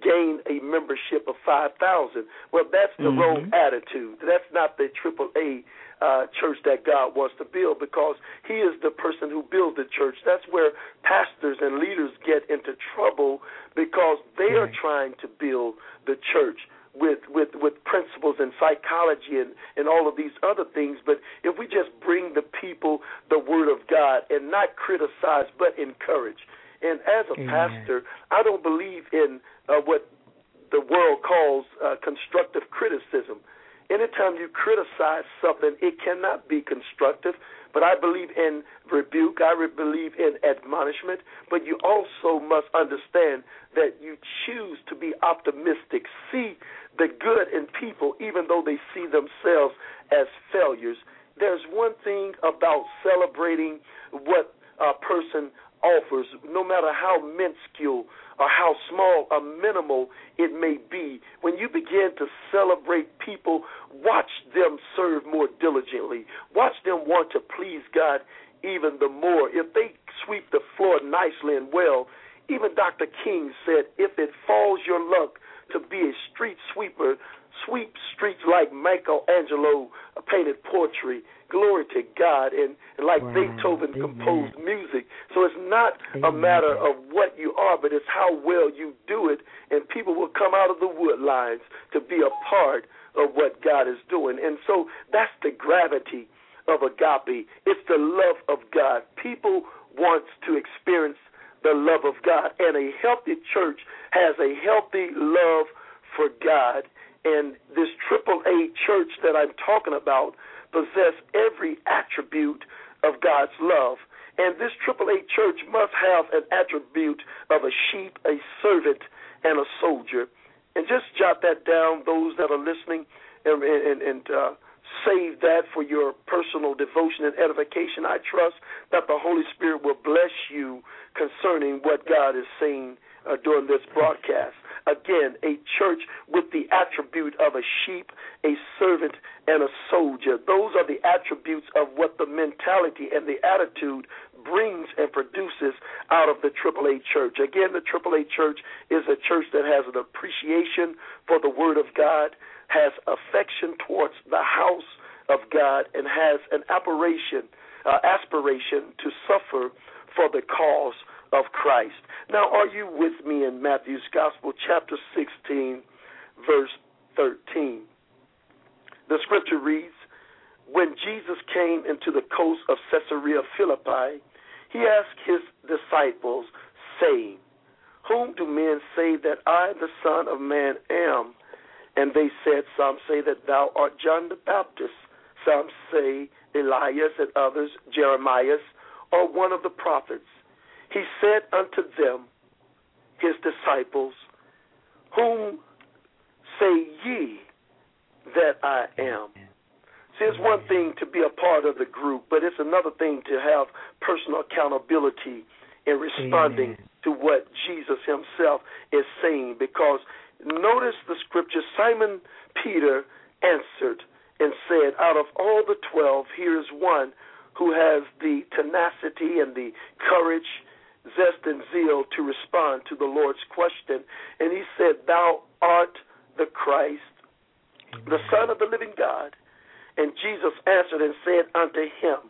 gain a membership of 5,000. Well, that's the Mhm. wrong attitude. That's not the triple A uh, church that God wants to build because He is the person who builds the church. That's where pastors and leaders get into trouble because they are trying to build the church with with with principles and psychology and and all of these other things but if we just bring the people the word of God and not criticize but encourage. And as a Amen. pastor I don't believe in uh, what the world calls uh, constructive criticism. Anytime you criticize something it cannot be constructive but I believe in rebuke I believe in admonishment but you also must understand that you choose to be optimistic. See the good in people, even though they see themselves as failures. There's one thing about celebrating what a person offers, no matter how minuscule or how small or minimal it may be. When you begin to celebrate people, watch them serve more diligently. Watch them want to please God even the more. If they sweep the floor nicely and well, even Dr. King said, if it falls your luck to be a street sweeper, sweep streets like Michelangelo painted poetry. Glory to God. And, and like Wow. Beethoven Amen. composed music. So it's not a matter of what you are, but it's how well you do it. And people will come out of the wood lines to be a part of what God is doing. And so that's the gravity of agape. It's the love of God. People want to experience the love of God. And a healthy church has a healthy love for God. And this triple A church that I'm talking about possess every attribute of God's love. And this triple A church must have an attribute of a sheep, a servant, and a soldier. And just jot that down, those that are listening, and, and, and uh, save that for your personal devotion and edification. I trust that the Holy Spirit will bless you concerning what God is saying uh, during this broadcast. Again, a church with the attribute of a sheep, a servant, and a soldier. Those are the attributes of what the mentality and the attitude brings and produces out of the AAA church. Again, the AAA church is a church that has an appreciation for the Word of God, has affection towards the house of God, and has an aspiration, uh, aspiration to suffer for the cause of Christ. Now, are you with me in Matthew's Gospel, chapter 16, verse 13? The scripture reads When Jesus came into the coast of Caesarea Philippi, he asked his disciples, saying, Whom do men say that I, the Son of Man, am? And they said, Some say that thou art John the Baptist, some say Elias, and others Jeremiah, or one of the prophets. He said unto them, his disciples, Whom say ye that I am? See, it's one thing to be a part of the group, but it's another thing to have personal accountability in responding Amen. to what Jesus himself is saying. Because notice the scripture Simon Peter answered and said, Out of all the twelve, here is one who has the tenacity and the courage zest and zeal to respond to the Lord's question. And he said, Thou art the Christ, Amen. the Son of the living God. And Jesus answered and said unto him,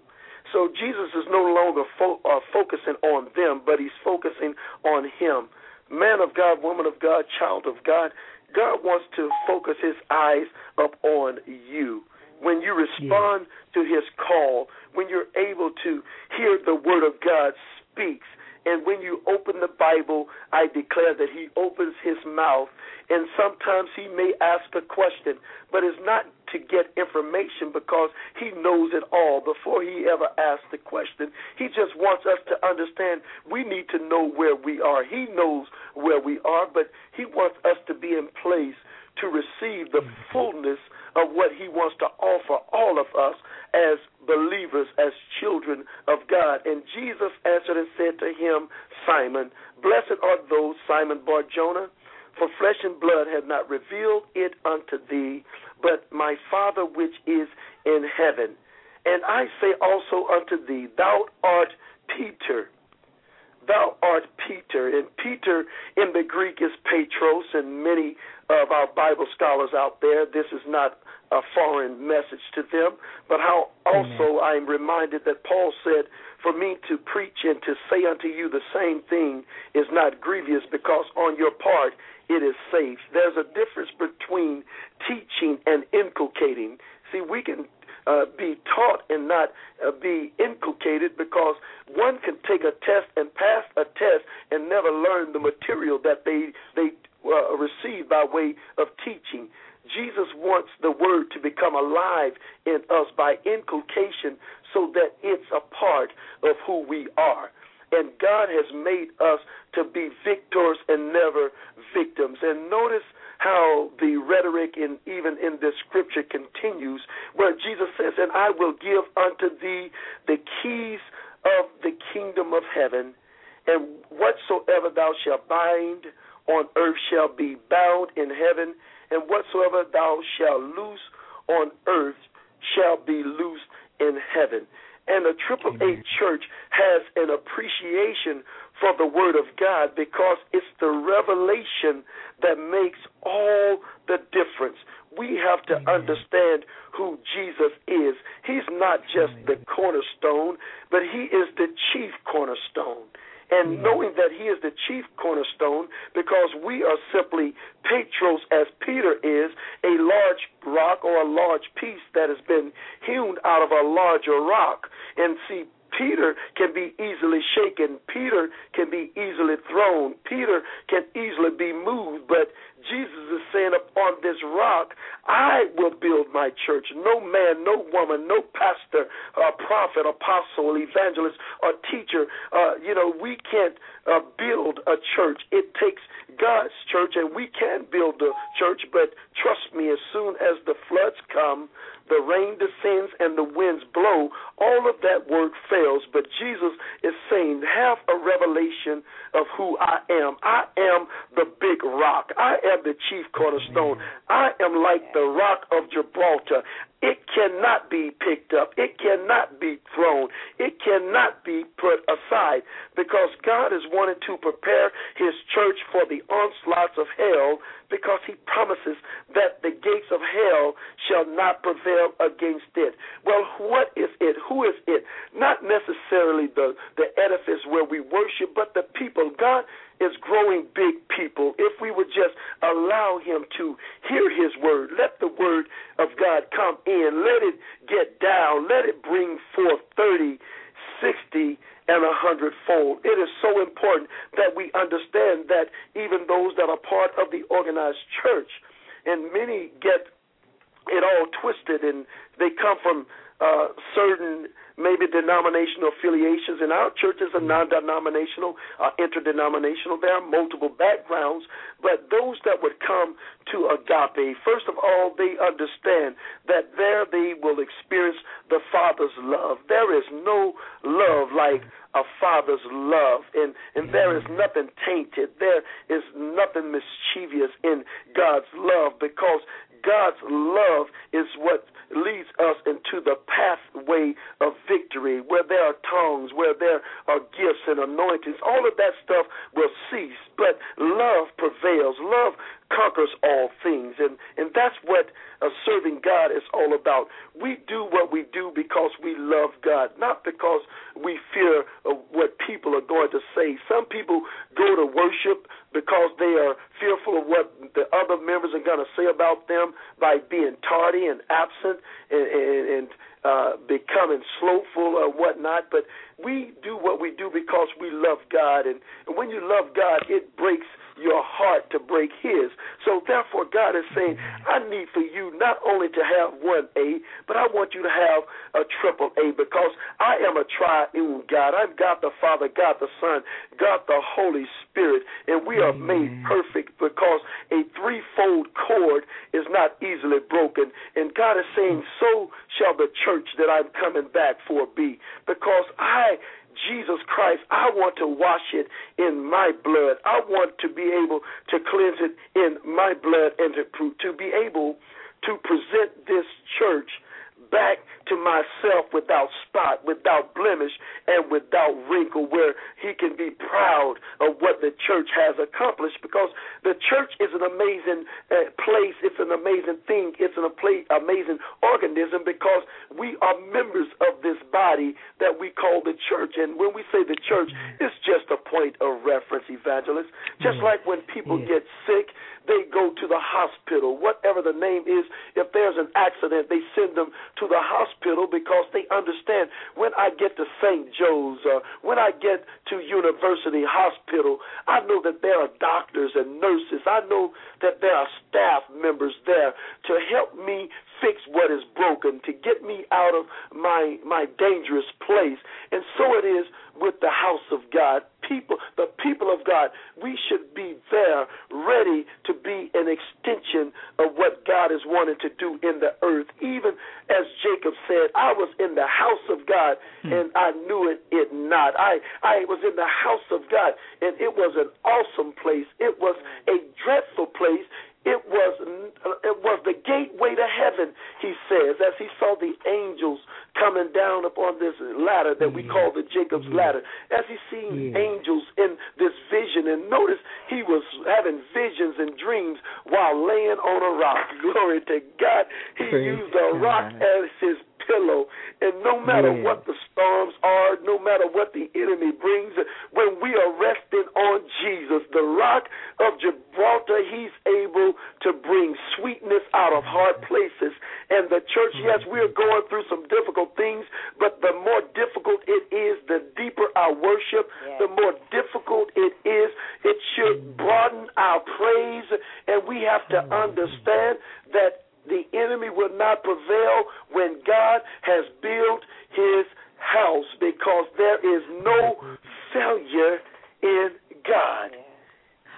so Jesus is no longer fo- uh, focusing on them, but he's focusing on him. Man of God, woman of God, child of God, God wants to focus his eyes up on you. When you respond yeah. to his call, when you're able to hear the word of God speaks, and when you open the Bible, I declare that he opens his mouth. And sometimes he may ask a question, but it's not to get information because he knows it all before he ever asks the question. He just wants us to understand we need to know where we are. He knows where we are, but he wants us to be in place to receive the mm-hmm. fullness of what he wants to offer all of us as believers, as children of God. And Jesus answered and said to him, Simon, blessed are those, Simon Bar Jonah, for flesh and blood have not revealed it unto thee, but my Father which is in heaven. And I say also unto thee, Thou art Peter. Thou art Peter. And Peter in the Greek is Petros, and many of our Bible scholars out there, this is not a foreign message to them, but how also I am reminded that Paul said, For me to preach and to say unto you the same thing is not grievous, because on your part it is safe. There's a difference between teaching and inculcating. See, we can uh, be taught and not uh, be inculcated because one can take a test and pass a test and never learn the material that they they uh, receive by way of teaching. Jesus wants the word to become alive in us by inculcation so that it's a part of who we are. And God has made us to be victors and never victims. And notice how the rhetoric in even in this scripture continues where Jesus says, And I will give unto thee the keys of the kingdom of heaven, and whatsoever thou shalt bind on earth shall be bound in heaven, and whatsoever thou shalt loose on earth shall be loosed in heaven. And the Triple A Church has an appreciation for the Word of God because it's the revelation that makes all the difference. We have to Amen. understand who Jesus is. He's not just Amen. the cornerstone, but He is the chief cornerstone and knowing that he is the chief cornerstone because we are simply Petros as Peter is a large rock or a large piece that has been hewn out of a larger rock and see Peter can be easily shaken. Peter can be easily thrown. Peter can easily be moved. But Jesus is saying, Upon this rock, I will build my church. No man, no woman, no pastor, a prophet, apostle, evangelist, or teacher. Uh, you know, we can't uh, build a church. It takes God's church, and we can build the church. But trust me, as soon as the floods come, the rain descends and the winds blow, all of that work fails. But Jesus is saying, have a revelation of who I am. I am the big rock. I am the chief cornerstone. I am like the rock of Gibraltar. It cannot be picked up. It cannot be thrown. It cannot be put aside because God is wanting to prepare his church for the onslaughts of hell because he promises that the gates of hell shall not prevail against it. Well, what is it? Who is it? Not necessarily the, the edifice where we worship, but the people. God is growing big people if we would just allow him to hear his word. Let the word of God come in. Let it get down. Let it bring forth 30, 60, and a hundredfold. It is so important that we understand that even those that are part of the organized church, and many get it all twisted, and they come from uh, certain maybe denominational affiliations. And our churches are non denominational, uh, interdenominational. There are multiple backgrounds, but those that would come to agape, first of all, they understand that there they will experience the Father's love. There is no love like a father's love and and there is nothing tainted there is nothing mischievous in God's love because God's love is what leads us into the pathway of victory, where there are tongues, where there are gifts and anointings. All of that stuff will cease, but love prevails. Love conquers all things, and and that's what uh, serving God is all about. We do what we do because we love God, not because we fear uh, what people are going to say. Some people go to worship because they are fearful of what the other members are going to say about them by being tardy and absent and, and, and uh, becoming slowful or whatnot. But we do what we do because we love God, and, and when you love God, it breaks your heart to break his. So therefore, God is saying, I need for you not only to have one A, but I want you to have a triple A because I am a triune God. I'm God the Father, God the Son, God the Holy Spirit, and we are made perfect because a threefold cord is not easily broken. And God is saying, so shall the church that I'm coming back for be because I Jesus Christ, I want to wash it in my blood. I want to be able to cleanse it in my blood and to, to be able to present this church back to myself without spot, without blemish, and without wrinkle, where he can be proud of what the church has accomplished. Because the church is an amazing uh, place, it's an amazing thing, it's an amazing organism because we are members of this body that we call the church. And when we say the church, it's just a point of reference, evangelist. Just like when people get sick, they go to the hospital, whatever the name is. If there's an accident, they send them to the hospital because they understand when I get to St. Joe's, uh, when I get to University Hospital, I know that there are doctors and nurses. I know that there are staff members there to help me fix what is broken, to get me out of my my dangerous place. And so it is with the house of God. People, the people of God, we should be there ready to be an extension of what God is wanting to do in the earth. Even as Jacob said, I was in the house of God hmm. and I knew it, it not. I, I was in the house of God and it was an awesome place. It was a dreadful place. It was it was the gateway to heaven, he says, as he saw the angels coming down upon this ladder that we call the Jacob's mm. ladder. As he seen angels in this vision, and notice he was having visions and dreams while laying on a rock. Glory to God. He Praise used a rock as his pillow. And no matter yeah. what the storms are, no matter what the enemy brings, when we are resting on Jesus, the rock of Gibraltar, he's able to bring sweetness out of hard places. And the church, yes, we're going through some difficult things, but the more difficult it is, the deeper our worship, the more difficult it is. It should broaden our praise, and we have to mm. understand that the enemy will not prevail when God has built his house because there is no failure in God.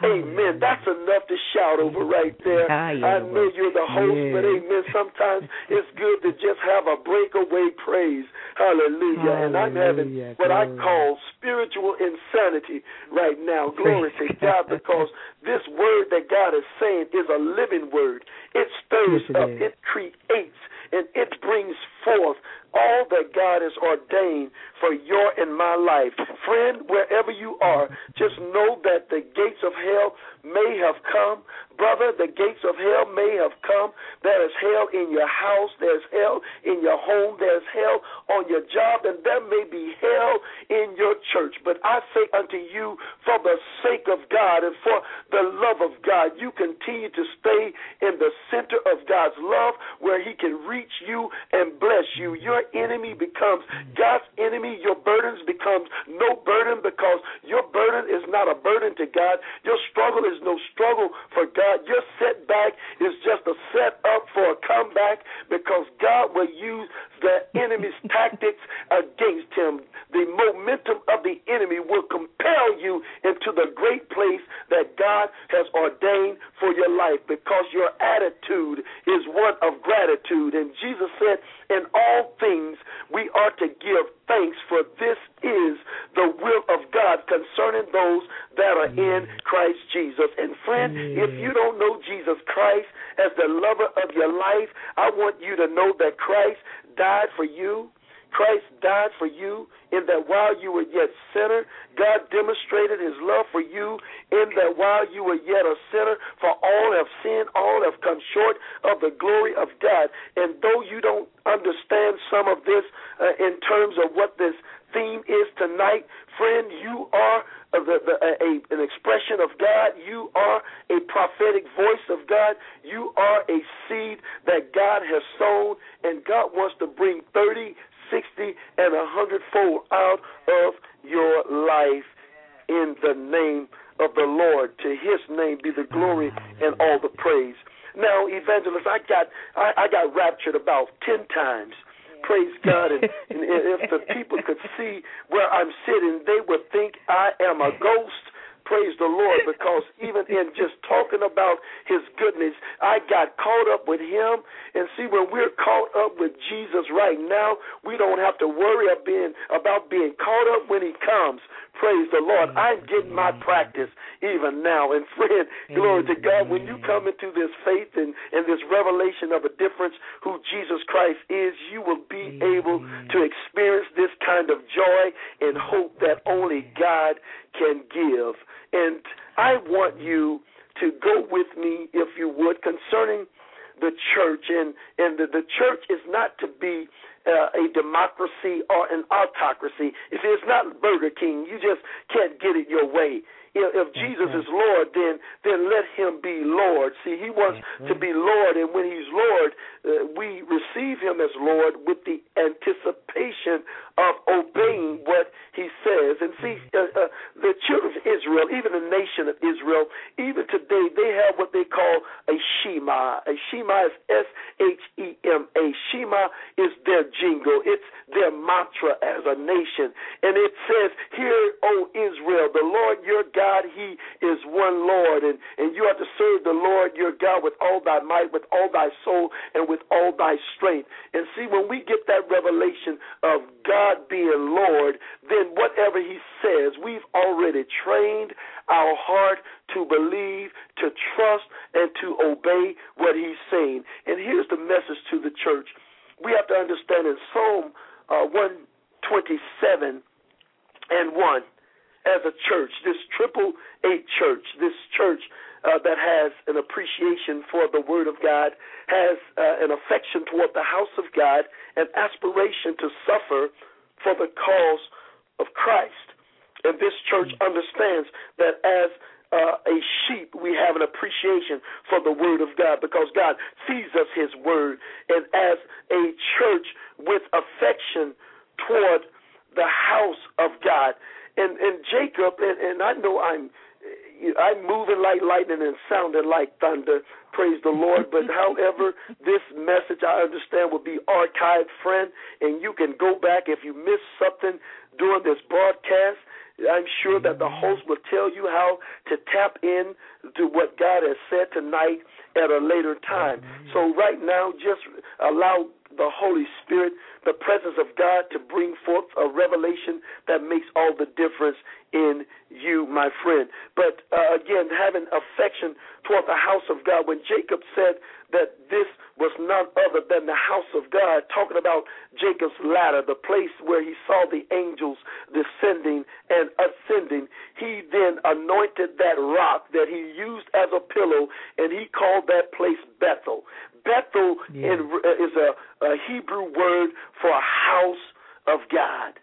Amen. That's enough to shout over right there. I know you're the host, but amen. Sometimes it's good to just have a breakaway praise. Hallelujah. And I'm having what I call spiritual insanity right now. Glory to God, because this word that God is saying is a living word. It stirs up, it creates, and it brings forth all that God has ordained for your and my life. Friend, wherever you are, just know that the gates of hell may have come. Brother, the gates of hell may have come. There is hell in your house, there's hell in your home, there's hell on your job, and there may be hell in your church. But I say unto you, for the sake of God and for the love of God, you continue to stay in the center of God's love where He can reach you and bless you. Your enemy becomes God's enemy. Your burdens becomes no burden because your burden is not a burden to God. Your struggle is no struggle for God. Your setback is just a set up for a comeback because God will use the enemy's tactics against him. The momentum of the enemy will compel you into the great place that God has ordained for your life because your attitude is one of gratitude. And Jesus said, In all things we are to give thanks, for this is the will of God concerning those that are in Christ Jesus. And friend, if you don't know Jesus Christ as the lover of your life, I want you to know that Christ died for you. Christ died for you in that while you were yet sinner, God demonstrated his love for you in that while you were yet a sinner, for all have sinned, all have come short of the glory of God. And though you don't understand some of this uh, in terms of what this theme is tonight, friend, you are the, the, a, an expression of God. You are a prophetic voice of God. You are a seed that God has sown, and God wants to bring 30, 60, and a hundredfold out of your life in the name of the Lord. To his name be the glory and all the praise. Now, evangelist, I got I, I got raptured about ten times. Praise God, and, and if the people could see where I'm sitting, they would think I am a ghost praise the Lord, because even in just talking about his goodness, I got caught up with him. And see, when we're caught up with Jesus right now, we don't have to worry about being, about being caught up when he comes. Praise the Lord. Mm-hmm. I'm getting my mm-hmm. practice even now. And friend, glory to God, when you mm-hmm. come into this faith and, and this revelation of a difference who Jesus Christ is, you will be able to experience this kind of joy and hope that only God can give. And I want you to go with me, if you would, concerning the church. And, and the, the church is not to be uh, a democracy or an autocracy. If it's not Burger King, you just can't get it your way. If, if Jesus is Lord, then then let Him be Lord. See, He wants to be Lord, and when He's Lord, uh, we receive Him as Lord with the anticipation of obeying what He says. And see, uh, uh, the children of Israel, even the nation of Israel, even today, they have what they call a Shema. A Shema is S H E M A. Shema is their jingle. It's their mantra as a nation, and it says, "Hear, O Israel, the Lord your God." God, He is one Lord, and, and you have to serve the Lord your God with all thy might, with all thy soul, and with all thy strength. And see, when we get that revelation of God being Lord, then whatever He says, we've already trained our heart to believe, to trust, and to obey what He's saying. And here's the message to the church. We have to understand in Psalm uh, 127 and 1 as a church, this triple A church, this church uh, that has an appreciation for the Word of God, has uh, an affection toward the house of God, an aspiration to suffer for the cause of Christ. And this church understands that as uh, a sheep, we have an appreciation for the Word of God because God feeds us His Word. And as a church with affection toward the house of God, and and Jacob, and, and I know I'm, I'm moving like lightning and sounding like thunder. Praise the Lord. But however, this message I understand will be archived, friend, and you can go back if you missed something during this broadcast. I'm sure that the host will tell you how to tap in to what God has said tonight at a later time. So right now, just allow the Holy Spirit, the presence of God, to bring forth a revelation that makes all the difference in you, my friend. But uh, again, having affection toward the house of God, when Jacob said that this was none other than the house of God, talking about Jacob's ladder, the place where he saw the angels descending and ascending, he then anointed that rock that he used as a pillow, and he called that place Bethel. Bethel yeah. in, uh, is a, a Hebrew word for a house of God.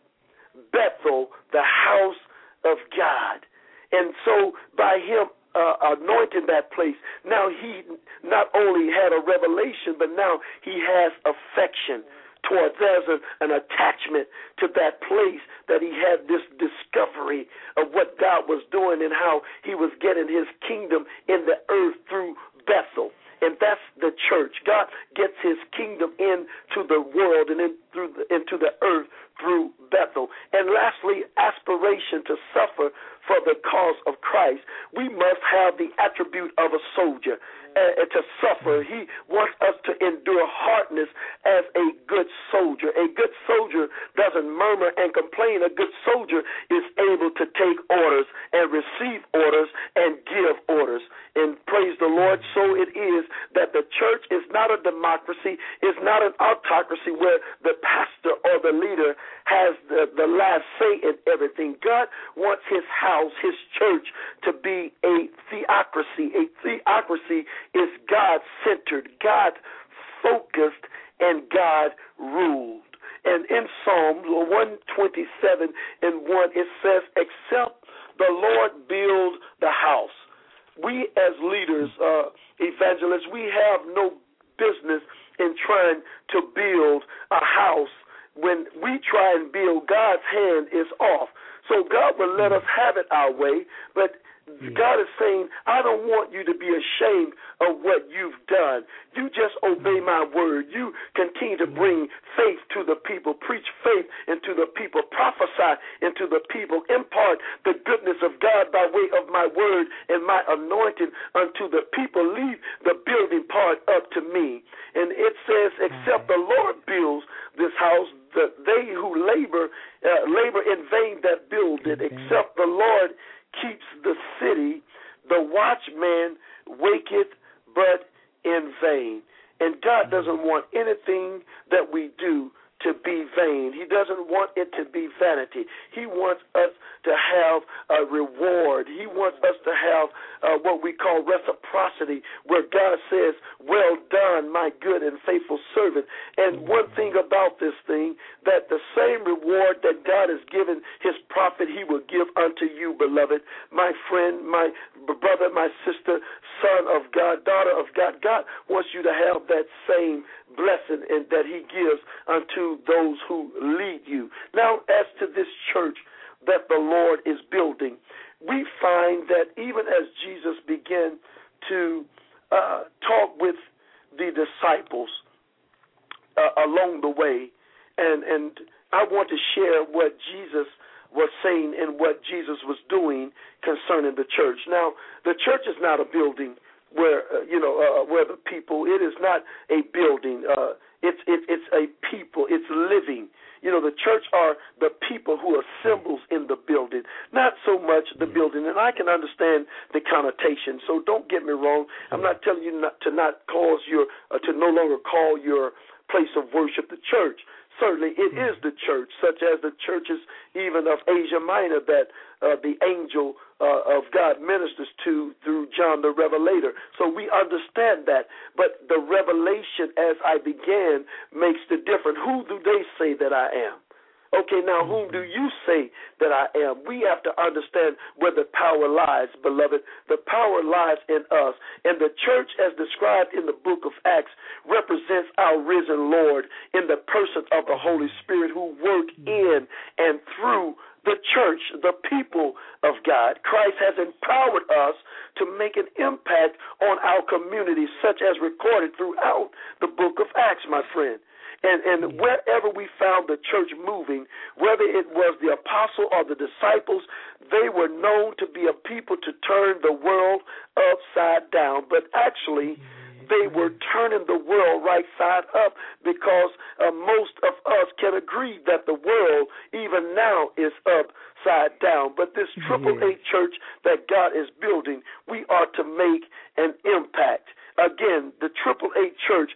Bethel, the house of God. And so by him uh, anointing that place, now he not only had a revelation, but now he has affection towards there's an attachment to that place that he had this discovery of what God was doing and how he was getting his kingdom in the earth through Bethel and that's the church. God gets His kingdom into the world and in, through the, into the earth through Bethel. And lastly, aspiration to suffer for the cause of Christ. We must have the attribute of a soldier uh, to suffer. He wants us to endure hardness as a good soldier. A good soldier doesn't murmur and complain. A good soldier is able to take orders and receive orders and give orders. And praise the Lord, so it is that the church is not a democracy, it's not an autocracy where the pastor or the leader has the, the last say in everything. God wants his house, his church, to be a theocracy. A theocracy is God centered, God focused, and God ruled. And in Psalm 127 and 1, it says, Except the Lord build the house we as leaders, uh, evangelists, we have no business in trying to build a house. When we try and build, God's hand is off. So God will let us have it our way, but Mm. God is saying, I don't want you to be ashamed of what you've done. You just obey mm. my word. You continue to mm. bring faith to the people, preach faith into the people, prophesy into the people, impart the goodness of God by way of my word and my anointing unto the people. Leave the building part up to me. And it says, except the Lord builds this house, that they who labor uh, labor in vain that build it, except the Lord keeps the city, the watchman waketh but in vain. And God doesn't want anything that we do to be vain. He doesn't want it to be vanity. He wants us to have a reward. He wants us to have uh, what we call reciprocity, where God says, Well done, my good and faithful servant. And one thing about this thing, that the same reward that God has given his prophet, he will give unto you, beloved, my friend, my brother, my sister, son of God, daughter of God. God wants you to have that same blessing and that he gives unto those who lead you. Now, as to this church that the Lord is building, we find that even as Jesus began to uh, talk with the disciples uh, along the way, and and I want to share what Jesus was saying and what Jesus was doing concerning the church. Now, the church is not a building where uh, you know uh, where the people. It is not a building. Uh, it's it, it's a people. It's living. You know, the church are the people who are symbols in the building, not so much the building. And I can understand the connotation. So don't get me wrong. I'm not telling you not to not cause your uh, to no longer call your place of worship the church. Certainly, it is the church, such as the churches even of Asia Minor that uh, the angel uh, of God ministers to through John the Revelator. So we understand that. But the revelation, as I began, makes the difference. Who do they say that I am? Okay, now whom do you say that I am? We have to understand where the power lies, beloved. The power lies in us. And the church, as described in the book of Acts, represents our risen Lord in the person of the Holy Spirit who work in and through the church, the people of God, Christ has empowered us to make an impact on our community, such as recorded throughout the book of Acts, my friend. And, and wherever we found the church moving, whether it was the apostle or the disciples, they were known to be a people to turn the world upside down. But actually, they were turning the world right side up because uh, most of us can agree that the world, even now, is upside down. But this Triple A church that God is building, we are to make an impact again, the Triple A Church,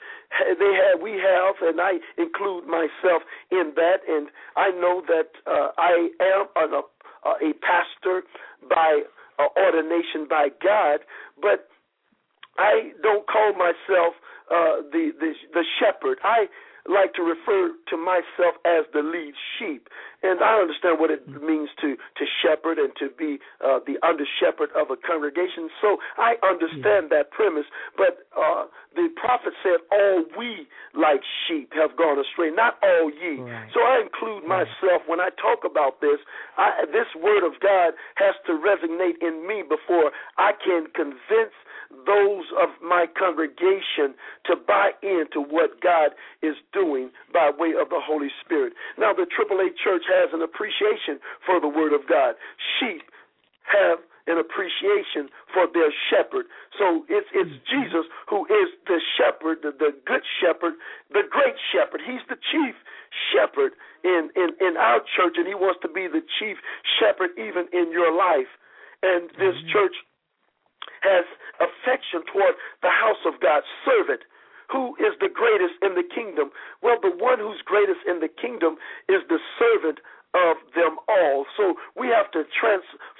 they have, we have, and I include myself in that, and I know that uh, I am an, a, a pastor by uh, ordination by God, but I don't call myself uh, the, the the shepherd. I like to refer to myself as the lead sheep, and I understand what it means to to shepherd and to be uh, the under shepherd of a congregation. So I understand that premise. But uh, the prophet said, "All we like sheep have gone astray, not all ye." Right. So I include myself when I talk about this. I, this word of God has to resonate in me before I can convince those of my congregation to buy into what God is doing by way of the Holy Spirit. Now, the AAA Church has an appreciation for the Word of God. Sheep have an appreciation for their shepherd. So it's it's Jesus who is the shepherd, the, the good shepherd, the great shepherd. He's the chief shepherd in, in, in our church, and he wants to be the chief shepherd even in your life. And this mm-hmm. church has affection toward the house of God's servant. Who is the greatest in the kingdom? Well, the one who's greatest in the kingdom is the servant of them all. So we have to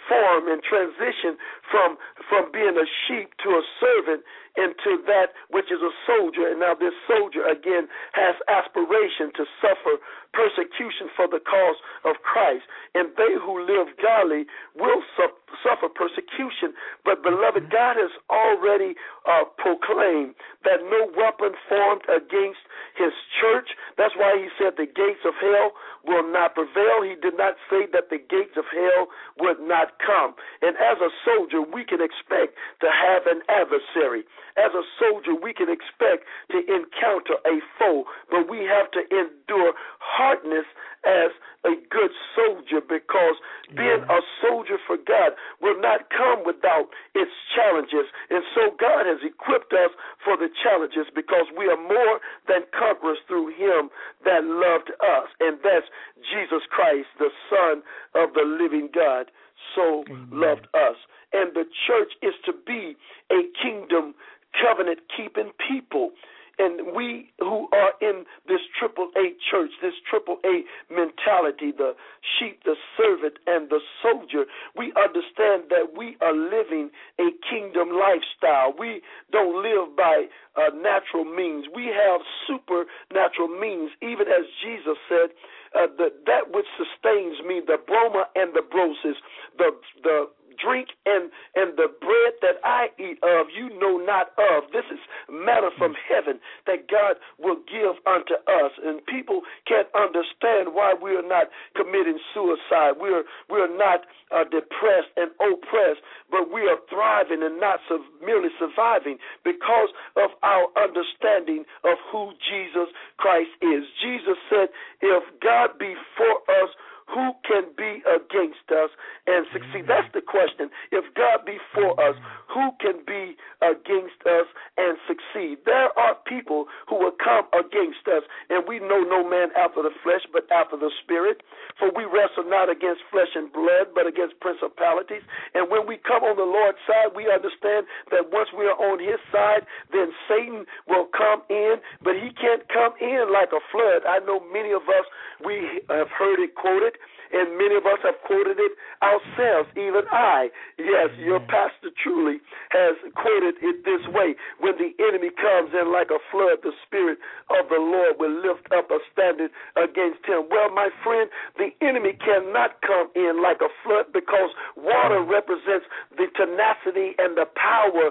transform and transition from from being a sheep to a servant into that which is a soldier. And now this soldier again has aspiration to suffer persecution for the cause of Christ. And they who live godly will su- suffer persecution. But, beloved, God has already uh, proclaimed that no weapon formed against his church. That's why he said the gates of hell will not prevail. He did not say that the gates of hell would not come. And as a soldier, we can expect to have an adversary. As a soldier, we can expect to encounter a foe, but we have to endure hardness as a good soldier because being a soldier for God will not come without its challenges. And so God has equipped us for the challenges because we are more than conquerors through Him that loved us. And that's Jesus Christ, the Son of the living God, so Amen. loved us. And the church is to be a kingdom covenant keeping people. And we who are in this triple A church, this triple A mentality, the sheep, the servant, and the soldier, we understand that we are living a kingdom lifestyle. We don't live by uh, natural means. We have supernatural means, even as Jesus said, uh, the, that which sustains me, the broma and the brosis, the the drink and and the bread that I eat of you know not of. This is matter from heaven that God will give unto us. And people can't understand why we are not committing suicide. We are we are not uh, depressed and oppressed, but we are thriving and not su- merely surviving because of our understanding of who Jesus Christ is. Jesus said, "If God be for us." Who can be against us and succeed? That's the question. If God be for us, who can be against us and succeed? There are people who will come against us, and we know no man after the flesh, but after the spirit. For we wrestle not against flesh and blood, but against principalities. And when we come on the Lord's side, we understand that once we are on his side, then Satan will come in, but he can't come in like a flood. I know many of us, we have heard it quoted and many of us have quoted it ourselves, even I. Yes, your pastor truly has quoted it this way When the enemy comes in like a flood, the Spirit of the Lord will lift up a standing against him. Well, my friend, the enemy cannot come in like a flood because water represents the tenacity and the power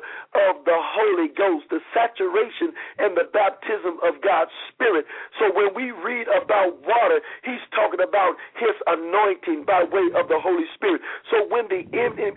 of the Holy Ghost, the saturation and the baptism of God's Spirit. So when we read about water, he's talking about his anointing by way of the Holy Spirit. So when the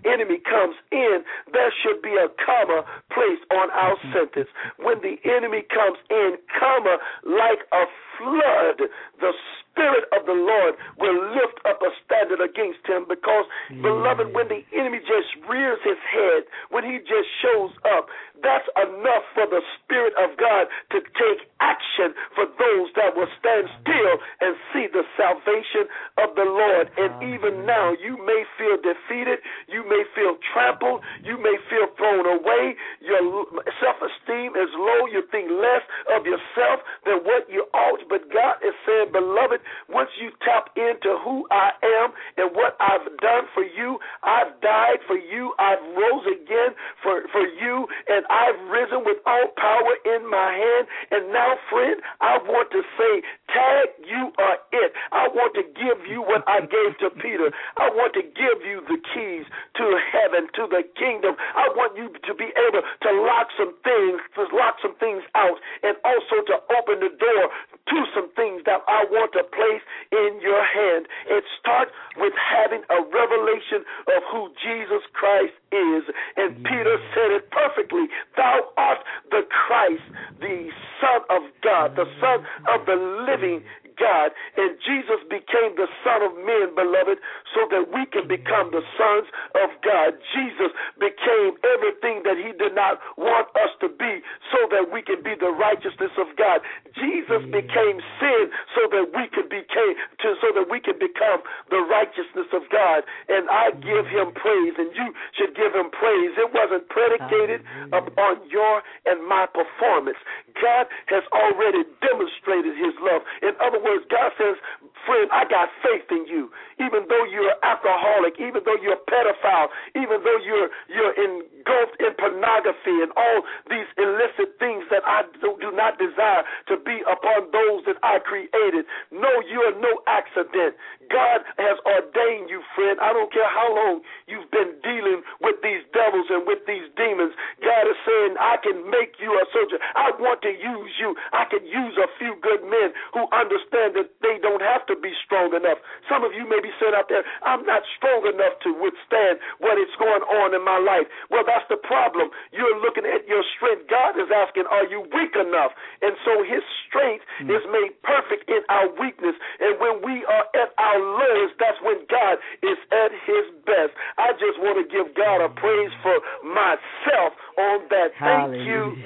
enemy comes in, there should be a comma placed on our sentence. When the enemy comes in, comma, like a flood, the Spirit of the Lord will lift up a standard against him because, yeah. beloved, when the enemy just rears his head, when he just shows up, that's enough for the Spirit of God to take action for those that will stand still and see the salvation of the Lord. And even now, you may feel defeated, you may feel trampled, you may feel thrown away, your self esteem is low, you think less of yourself than what you ought. But God is saying, beloved, once you tap into who I am and what I've done for you, I've died for you, I've rose again for, for you, and I've risen with all power in my hand. And now, friend, I want to say, tag, you are it. I want to give you what I gave to Peter. I want to give you the keys to heaven, to the kingdom. I want you to be able to lock some things, to lock some things out, and also to open the door to some things that I want to place in your hand. It starts with having a revelation of who Jesus Christ is. And Peter said it perfectly Thou art the Christ, the Son of God, the Son of the living God. And Jesus became the Son of men, beloved, so that we can become the sons of God. Jesus became everything that he did not want us to be, so that we can be the righteousness of God. Jesus became sin so that we could became to, so that we can become the righteousness of God. And I give him praise, and you should give him praise. It wasn't predicated upon your and my performance. God has already demonstrated his love. In other words, words, God says, friend, I got faith in you. Even though you're alcoholic, even though you're a pedophile, even though you're you're engulfed in pornography and all these illicit things that I do, do not desire to be upon those that I created. No, you are no accident. God has ordained you, friend. I don't care how long you've been dealing with these devils and with these demons. God is saying, I can make you a soldier. I want to use you. I can use a few good men who understand that they don't have to be strong enough. Some of you may be saying out there, I'm not strong enough to withstand what is going on in my life. Well, that's the problem. You're looking at your strength. God is asking, Are you weak enough? And so his strength mm. is made perfect in our weakness. And when we are at our lowest, that's when God is at his best. I just want to give God a praise for myself on that. Thank you,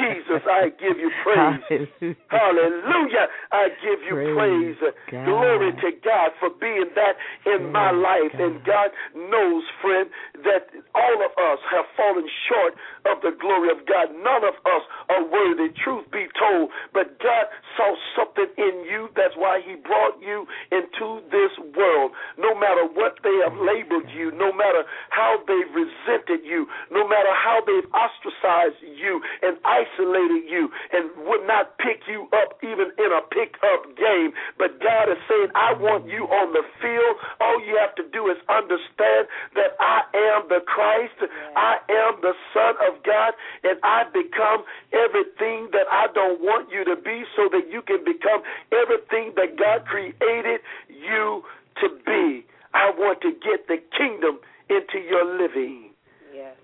Jesus. I give you praise. Hallelujah. Hallelujah. I give you praise. praise. Glory to God for being that in my life. God. And God knows, friend, that all of us have fallen short of the glory of God. None of us are worthy, truth be told. But God saw something in you. That's why He brought you into this world. No matter what they have labeled you, no matter how they've resented you, no matter how they've ostracized you and isolated you and would not pick you up even in a pickup game. But God is saying, I want you on the field. All you have to do is understand that I am the Christ, I am the Son of God, and I become everything that I don't want you to be so that you can become everything that God created you to be. I want to get the kingdom into your living. Yes.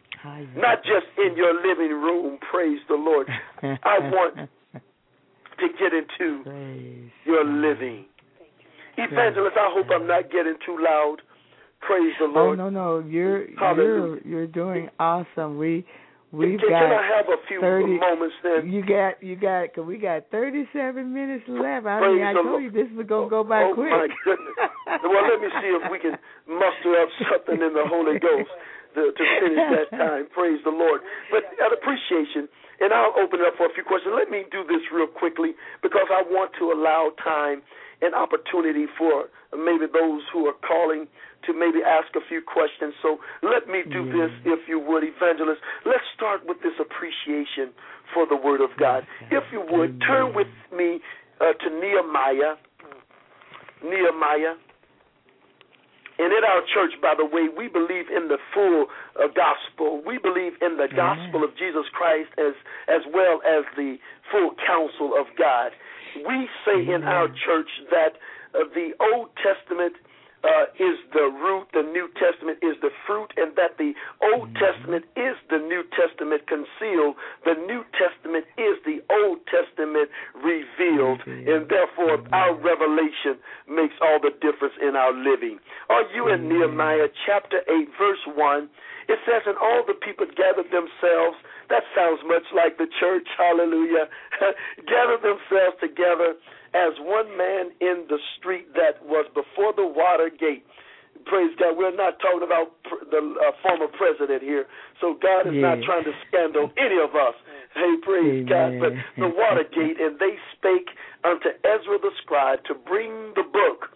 Not just in your living room, praise the Lord. I want to get into Praise your living. Evangelist, I hope I'm not getting too loud. Praise the oh, Lord. Oh no, no, you're you're you're doing awesome. We we've can, got. Can I have a few 30, moments then? You got you got. Cause we got 37 minutes left. I Praise mean, I told you this was gonna go by oh, oh quick. Oh my goodness. well, let me see if we can muster up something in the Holy Ghost to, to finish that time. Praise the Lord. But at appreciation and I'll open it up for a few questions. Let me do this real quickly because I want to allow time and opportunity for maybe those who are calling to maybe ask a few questions. So let me do yeah. this, if you would, evangelist. Let's start with this appreciation for the Word of God. If you would, turn with me uh, to Nehemiah Nehemiah. And in our church, by the way, we believe in the full uh, gospel. We believe in the gospel of Jesus Christ as as well as the full counsel of God. We say in our church that uh, the Old Testament uh, is the root, the New Testament is the fruit, and that the Old. Testament is the New Testament concealed. The New Testament is the Old Testament revealed, and therefore our revelation makes all the difference in our living. Are you in Nehemiah chapter 8, verse 1? It says, And all the people gathered themselves. That sounds much like the church, hallelujah. gathered themselves together as one man in the street that was before the water gate. Praise God. We're not talking about the uh, former president here. So God is yeah. not trying to scandal any of us. Hey, praise Amen. God. But the water gate, and they spake unto Ezra the scribe to bring the book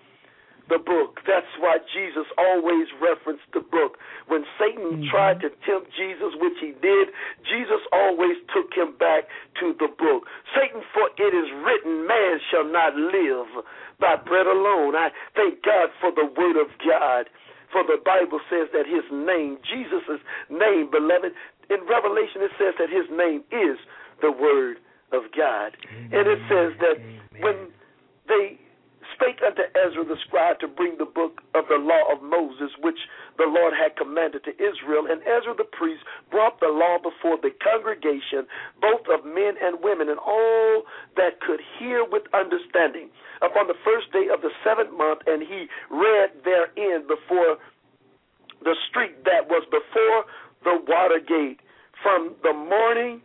the book. That's why Jesus always referenced the book. When Satan mm-hmm. tried to tempt Jesus, which he did, Jesus always took him back to the book. Satan, for it is written, man shall not live by bread alone. I thank God for the word of God. For the Bible says that his name, Jesus' name, beloved, in Revelation it says that his name is the word of God. Amen. And it says that Amen. when they spake unto Ezra the scribe to bring the book of the law of Moses, which the Lord had commanded to Israel. And Ezra the priest brought the law before the congregation, both of men and women, and all that could hear with understanding, upon the first day of the seventh month. And he read therein before the street that was before the water gate from the morning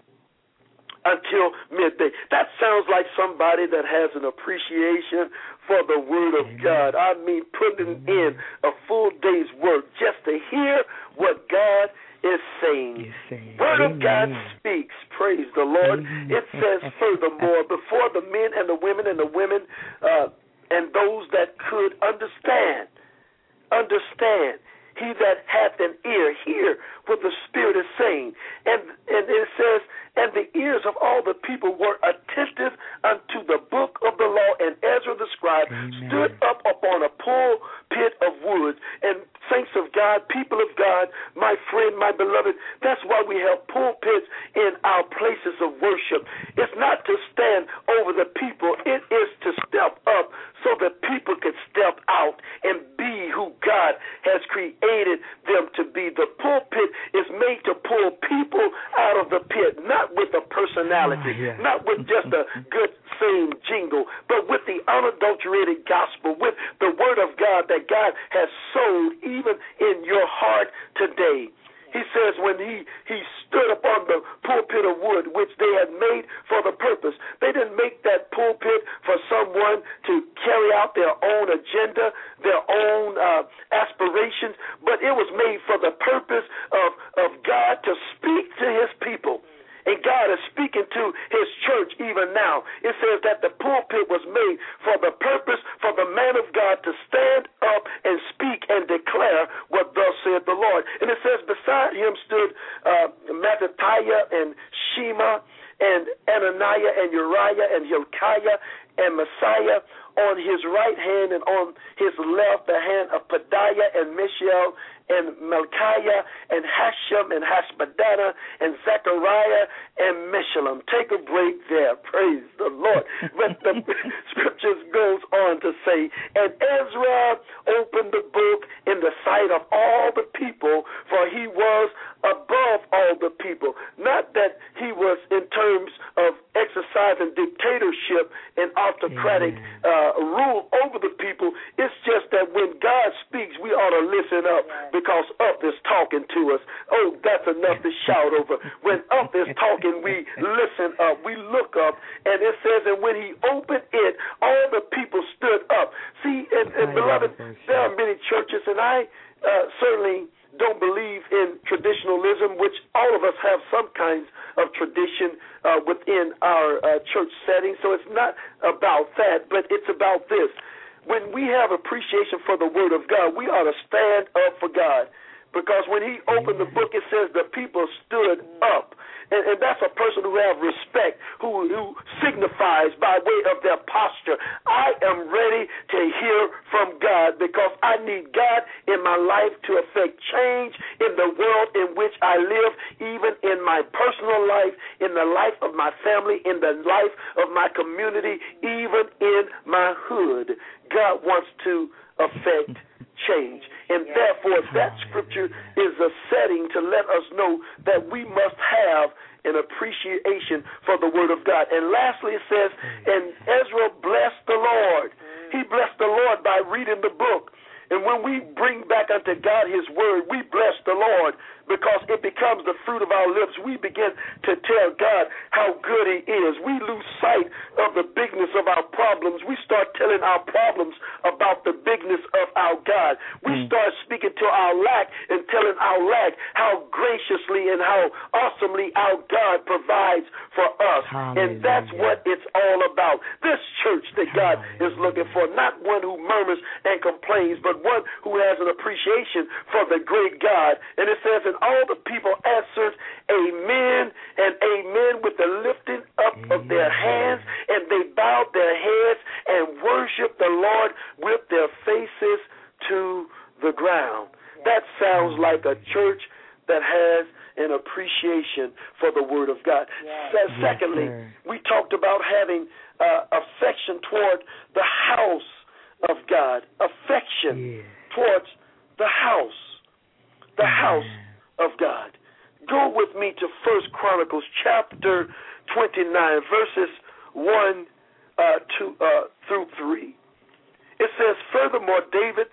until midday. That sounds like somebody that has an appreciation for the Word of God. I mean, putting in a full day's work just to hear what God is saying. Word Amen. of God speaks. Praise the Lord. Amen. It says furthermore, before the men and the women and the women uh, and those that could understand, understand. He that hath an ear, hear what the Spirit is saying. And and it says, and the ears of all the people were attentive unto the book of the law. And Ezra the scribe Amen. stood up upon a pulpit of wood. And saints of God, people of God, my friend, my beloved, that's why we have pulpits in our places of worship. It's not to stand over the people, it is to step up so that people can step out and be who God has created them to be. The pulpit is made to pull people out of the pit, not not with a personality, oh, yeah. not with just a good same jingle, but with the unadulterated gospel, with the word of God that God has sowed even in your heart today. He says when he, he stood upon the pulpit of wood, which they had made for the purpose, they didn't make that pulpit for someone to carry out their own agenda, their own uh, aspirations, but it was made for the purpose of, of God to speak to his people. And God is speaking to his church even now. It says that the pulpit was made for the purpose for the man of God to stand up and speak and declare what thus saith the Lord. And it says, beside him stood uh, Mattithiah and Shema and Ananiah and Uriah and Hilkiah and Messiah on his right hand and on his left the hand of Pedaiah and Mishael the house, the house of God. Go with me to First Chronicles chapter 29, verses 1 uh, to, uh, through 3. It says, Furthermore, David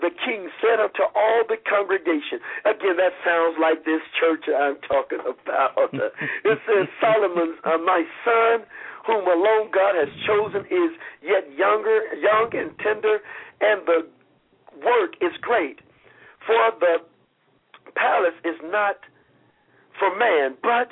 the king said unto all the congregation, again, that sounds like this church I'm talking about. it says, Solomon, uh, my son, whom alone God has chosen, is yet younger, young and tender, and the work is great. For the palace is not for man, but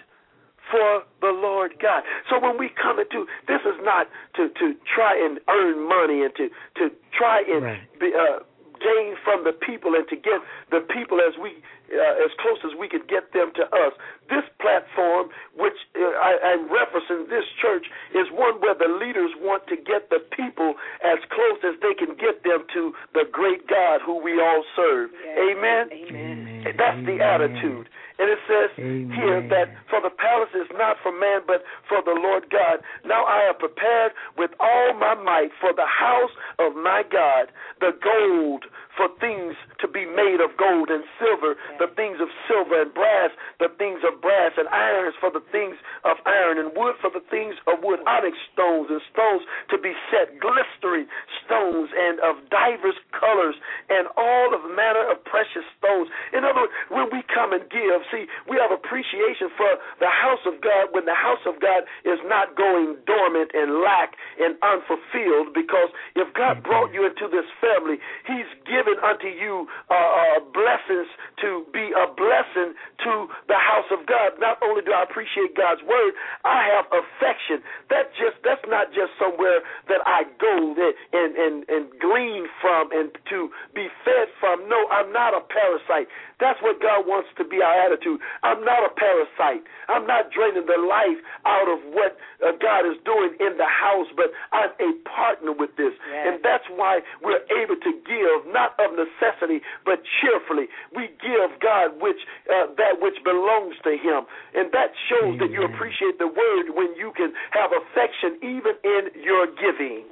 for the Lord God. So when we come into this is not to to try and earn money and to to try and right. be, uh, gain from the people and to get the people as we uh, as close as we could get them to us. This platform, which uh, I, I'm referencing, this church is one where the leaders want to get the people as close as they can get them to the great God who we all serve. Yes. Amen. Amen. That's Amen. the attitude. And it says Amen. here that for the palace is not for man, but for the Lord God. Now I have prepared with all my might for the house of my God the gold for things to be made of gold and silver, the things of silver and brass, the things of brass and irons for the things of iron and wood for the things of wood, onyx stones and stones to be set, glistering stones and of divers colors and all of manner of precious stones. In other words, when we come and give, see, we have appreciation for the house of God when the house of God is not going dormant and lack and unfulfilled because if God brought you into this family, He's given given unto you uh, uh, blessings to be a blessing to the house of God. Not only do I appreciate God's word, I have affection. That just that's not just somewhere that I go and and and glean from and to be fed from. No, I'm not a parasite. That's what God wants to be our attitude. I'm not a parasite. I'm not draining the life out of what uh, God is doing in the house, but I'm a partner with this. Yes. And that's why we're able to give, not of necessity, but cheerfully. We give God which uh, that which belongs to Him. And that shows Amen. that you appreciate the word when you can have affection even in your giving.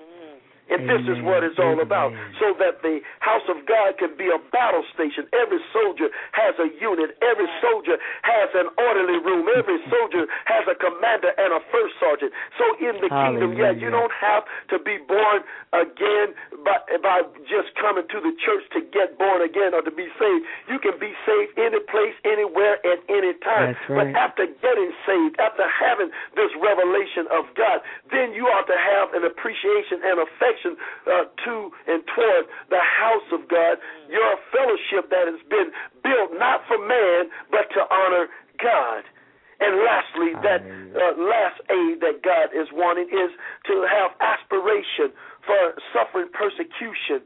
And Amen. this is what it's all about. So that the house of God can be a battle station. Every soldier has a unit. Every soldier has an orderly room. Every soldier has a commander and a first sergeant. So in the Hallelujah. kingdom, yeah, you don't have to be born again by, by just coming to the church to get born again or to be saved. You can be saved any place, anywhere, at any time. Right. But after getting saved, after having this revelation of God, then you ought to have an appreciation and affection uh, to and toward the house of God, your fellowship that has been built not for man, but to honor God. And lastly, that uh, last aid that God is wanting is to have aspiration for suffering persecution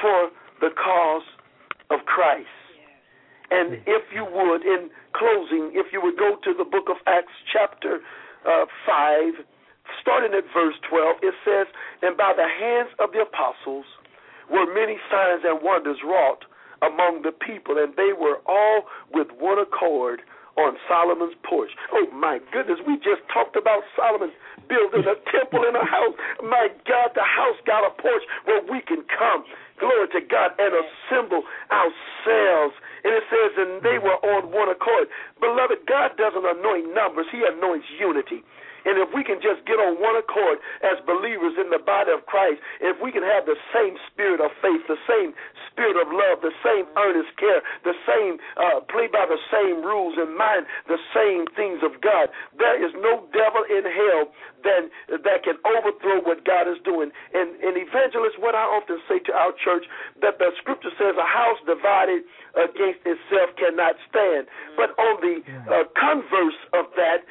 for the cause of Christ. And if you would, in closing, if you would go to the book of Acts, chapter uh, 5, starting at verse 12, it says, And by the hands of the apostles were many signs and wonders wrought among the people, and they were all with one accord on Solomon's porch. Oh my goodness, we just talked about Solomon building a temple in a house. My God, the house got a porch where we can come, glory to God, and assemble ourselves. And it says, and they were on one accord. Beloved, God doesn't anoint numbers, He anoints unity. And if we can just get on one accord as believers in the body of Christ, if we can have the same spirit of faith, the same spirit of love, the same earnest care, the same uh, play by the same rules and mind the same things of God, there is no devil in hell that that can overthrow what God is doing. And, and evangelists, what I often say to our church, that the scripture says a house divided against itself cannot stand. But on the uh, converse of that,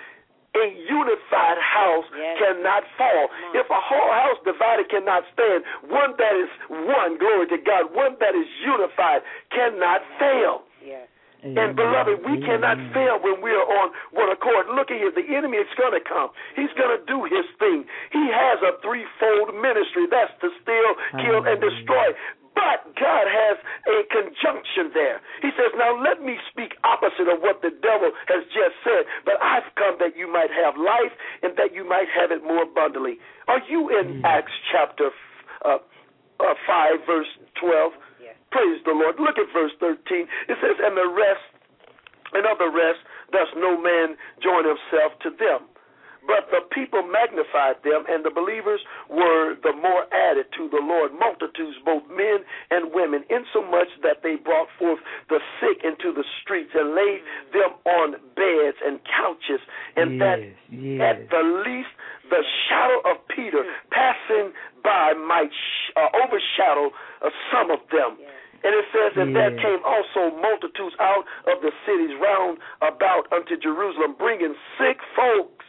a unified house yes. cannot fall. If a whole house divided cannot stand, one that is one, glory to God, one that is unified cannot fail. Yes. And beloved, we cannot fail when we are on one accord. Look at here, the enemy is going to come. He's going to do his thing. He has a threefold ministry. That's to steal, kill, and destroy. But God has a conjunction there. He says, Now let me speak opposite of what the devil has just said, but I've come that you might have life and that you might have it more abundantly. Are you in mm. Acts chapter uh, uh, 5, verse 12? Yes. Praise the Lord. Look at verse 13. It says, And the rest, and of the rest, thus no man join himself to them. But the people magnified them, and the believers were the more added to the Lord, multitudes, both men and women, insomuch that they brought forth the sick into the streets and laid them on beds and couches, and yes, that yes. at the least the shadow of Peter passing by might sh- uh, overshadow uh, some of them. Yes. And it says, And there came also multitudes out of the cities round about unto Jerusalem, bringing sick folks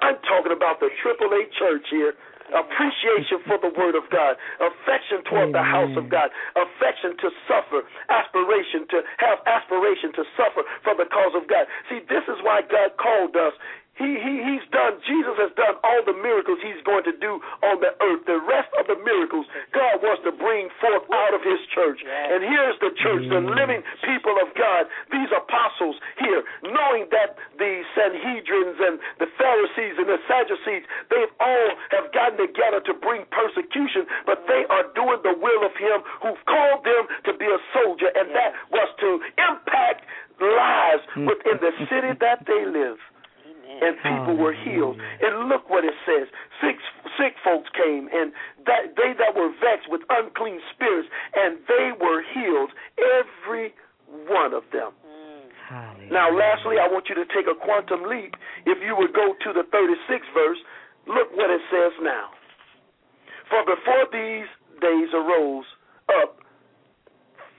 I'm talking about the AAA church here. Appreciation for the word of God, affection toward Amen. the house of God, affection to suffer, aspiration to have aspiration to suffer for the cause of God. See, this is why God called us he, he he's done Jesus has done all the miracles he's going to do on the earth. The rest of the miracles God wants to bring forth out of his church. And here's the church, the mm. living people of God, these apostles here, knowing that the Sanhedrins and the Pharisees and the Sadducees, they've all have gotten together to bring persecution, but they are doing the will of him who called them to be a soldier, and that was to impact lives mm. within the city that they live and people were healed. And look what it says: sick sick folks came, and that they that were vexed with unclean spirits, and they were healed, every one of them. Now, lastly, I want you to take a quantum leap. If you would go to the 36th verse, look what it says now. For before these days arose up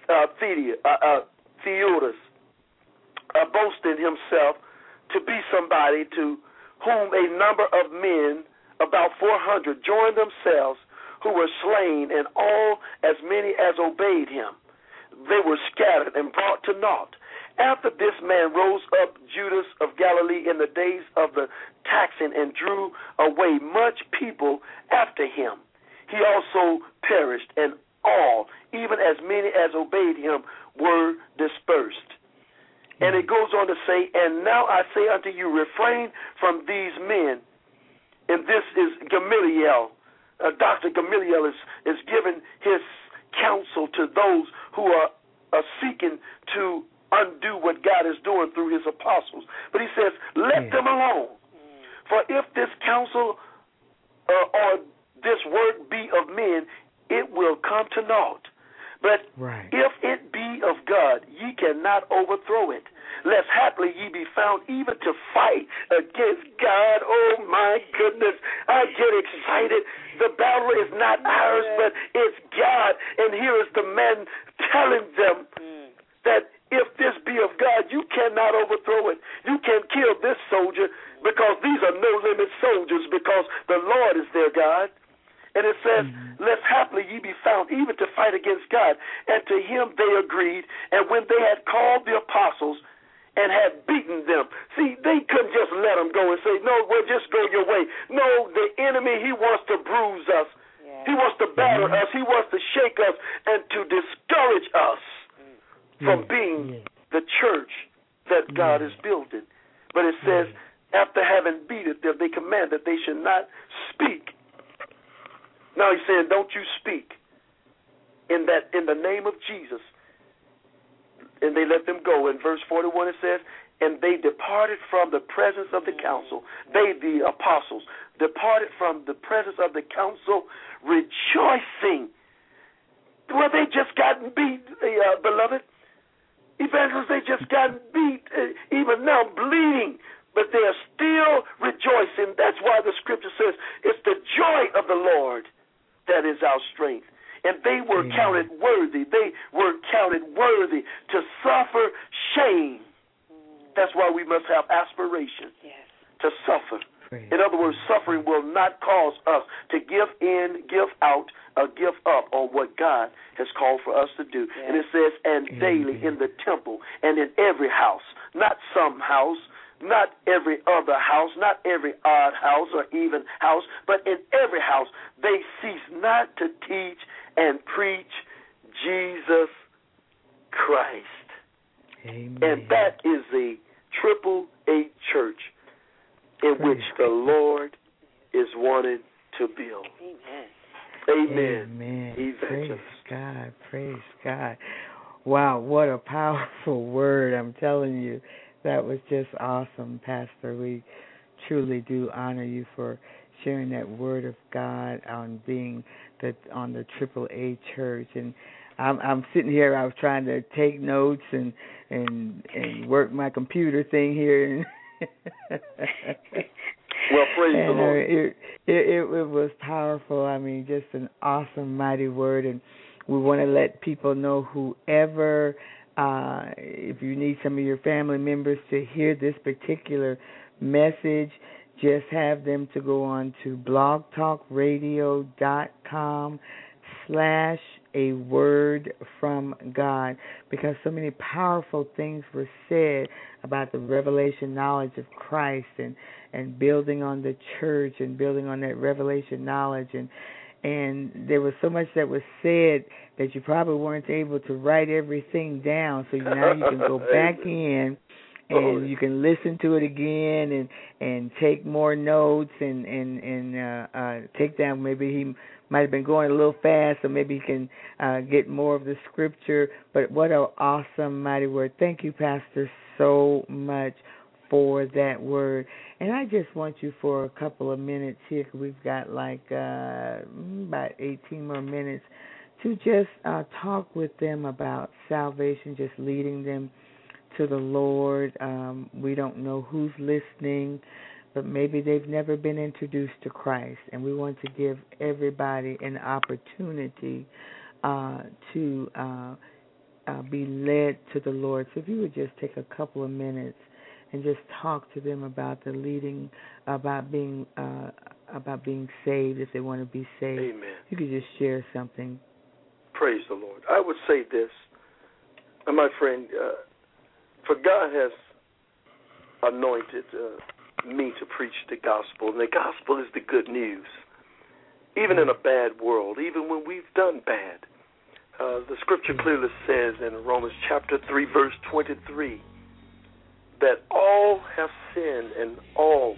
uh, Theodorus, uh, uh, uh, boasting himself to be somebody to whom a number of men, about 400, joined themselves who were slain, and all as many as obeyed him. They were scattered and brought to naught. After this man rose up Judas of Galilee in the days of the taxing and drew away much people after him. He also perished, and all, even as many as obeyed him, were dispersed. And it goes on to say, And now I say unto you, refrain from these men. And this is Gamaliel. Uh, Dr. Gamaliel is, is giving his counsel to those who are, are seeking to undo what God is doing through his apostles. But he says, Let them alone. For if this counsel uh, or this work be of men, it will come to naught. But right. if it be of God, ye cannot overthrow it. Lest haply ye be found even to fight against God. Oh my goodness. I get excited. The battle is not ours, but it's God. And here is the man telling them that if this be of God, you cannot overthrow it. You can kill this soldier because these are no limit soldiers because the Lord is their God. And it says, mm-hmm. Lest haply ye be found even to fight against God. And to him they agreed. And when they had called the apostles and had beaten them. See, they couldn't just let them go and say, No, well, just go your way. No, the enemy, he wants to bruise us. He wants to batter mm-hmm. us. He wants to shake us and to discourage us mm. from being the church that God is building. But it says, after having beaten them, they command that they should not speak. Now he's saying, Don't you speak in that in the name of Jesus. And they let them go. In verse forty one it says, And they departed from the presence of the council. They the apostles departed from the presence of the council rejoicing. Well, they just gotten beat, uh, beloved. Evangelists, they just gotten beat, uh, even now bleeding, but they are still rejoicing. That's why the scripture says it's the joy of the Lord that is our strength. And they were Amen. counted worthy. They were counted worthy to suffer shame. That's why we must have aspiration yes. to suffer in other words, suffering will not cause us to give in, give out, or give up on what God has called for us to do. Yes. And it says, and Amen. daily in the temple and in every house, not some house, not every other house, not every odd house or even house, but in every house, they cease not to teach and preach Jesus Christ. Amen. And that is a triple A church in Praise which the Lord is wanting to build. Amen. Amen. Amen. Praise God. Praise God. Wow, what a powerful word. I'm telling you. That was just awesome, Pastor. We truly do honor you for sharing that word of God on being the on the Triple A Church and I'm I'm sitting here I was trying to take notes and and and work my computer thing here and well, praise and, the Lord. Uh, it, it, it it was powerful. I mean, just an awesome, mighty word, and we want to let people know whoever, uh, if you need some of your family members to hear this particular message, just have them to go on to blogtalkradio.com slash a word from God because so many powerful things were said about the revelation knowledge of Christ and and building on the church and building on that revelation knowledge and and there was so much that was said that you probably weren't able to write everything down so now you can go back in and you can listen to it again and and take more notes and and and uh uh take down maybe he might have been going a little fast, so maybe you can uh, get more of the scripture. But what an awesome, mighty word. Thank you, Pastor, so much for that word. And I just want you for a couple of minutes here, we've got like uh, about 18 more minutes, to just uh, talk with them about salvation, just leading them to the Lord. Um, we don't know who's listening but maybe they've never been introduced to Christ, and we want to give everybody an opportunity uh, to uh, uh, be led to the Lord. So if you would just take a couple of minutes and just talk to them about the leading, about being uh, about being saved if they want to be saved. Amen. You could just share something. Praise the Lord. I would say this, my friend, uh, for God has anointed uh, me to preach the gospel, and the gospel is the good news. Even in a bad world, even when we've done bad. Uh, the scripture clearly says in Romans chapter 3, verse 23, that all have sinned and all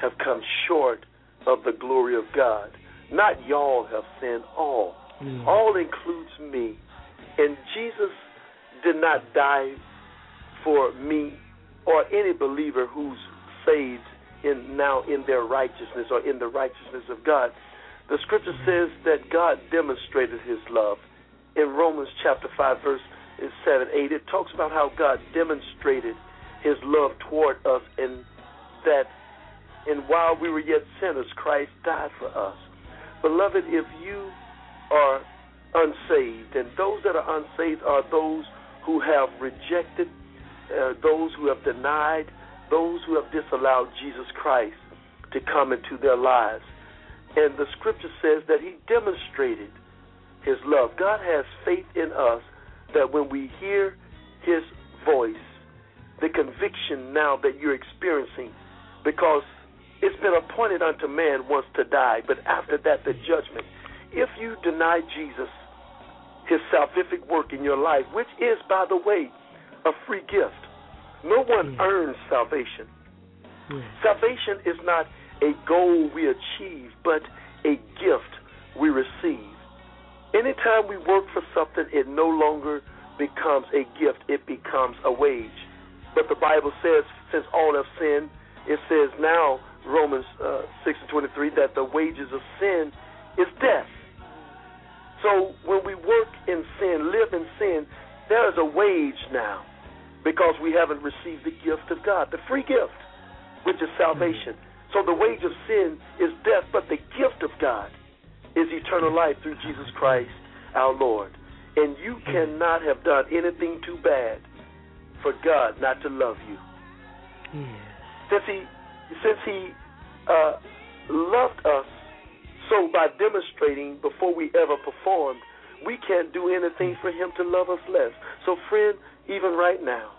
have come short of the glory of God. Not y'all have sinned, all. Mm. All includes me. And Jesus did not die for me or any believer who's saved in now in their righteousness or in the righteousness of God. The scripture says that God demonstrated his love. In Romans chapter 5 verse 7 8 it talks about how God demonstrated his love toward us and that and while we were yet sinners Christ died for us. Beloved, if you are unsaved and those that are unsaved are those who have rejected uh, those who have denied those who have disallowed Jesus Christ to come into their lives. And the scripture says that he demonstrated his love. God has faith in us that when we hear his voice, the conviction now that you're experiencing, because it's been appointed unto man once to die, but after that, the judgment. If you deny Jesus, his salvific work in your life, which is, by the way, a free gift, no one mm. earns salvation. Mm. Salvation is not a goal we achieve, but a gift we receive. Anytime we work for something, it no longer becomes a gift, it becomes a wage. But the Bible says, since all have sinned, it says now, Romans uh, 6 and 23, that the wages of sin is death. So when we work in sin, live in sin, there is a wage now because we haven't received the gift of God, the free gift, which is salvation. So the wage of sin is death, but the gift of God is eternal life through Jesus Christ our Lord. And you cannot have done anything too bad for God not to love you. Yes. Since he since he uh, loved us so by demonstrating before we ever performed, we can't do anything for him to love us less. So friend, even right now,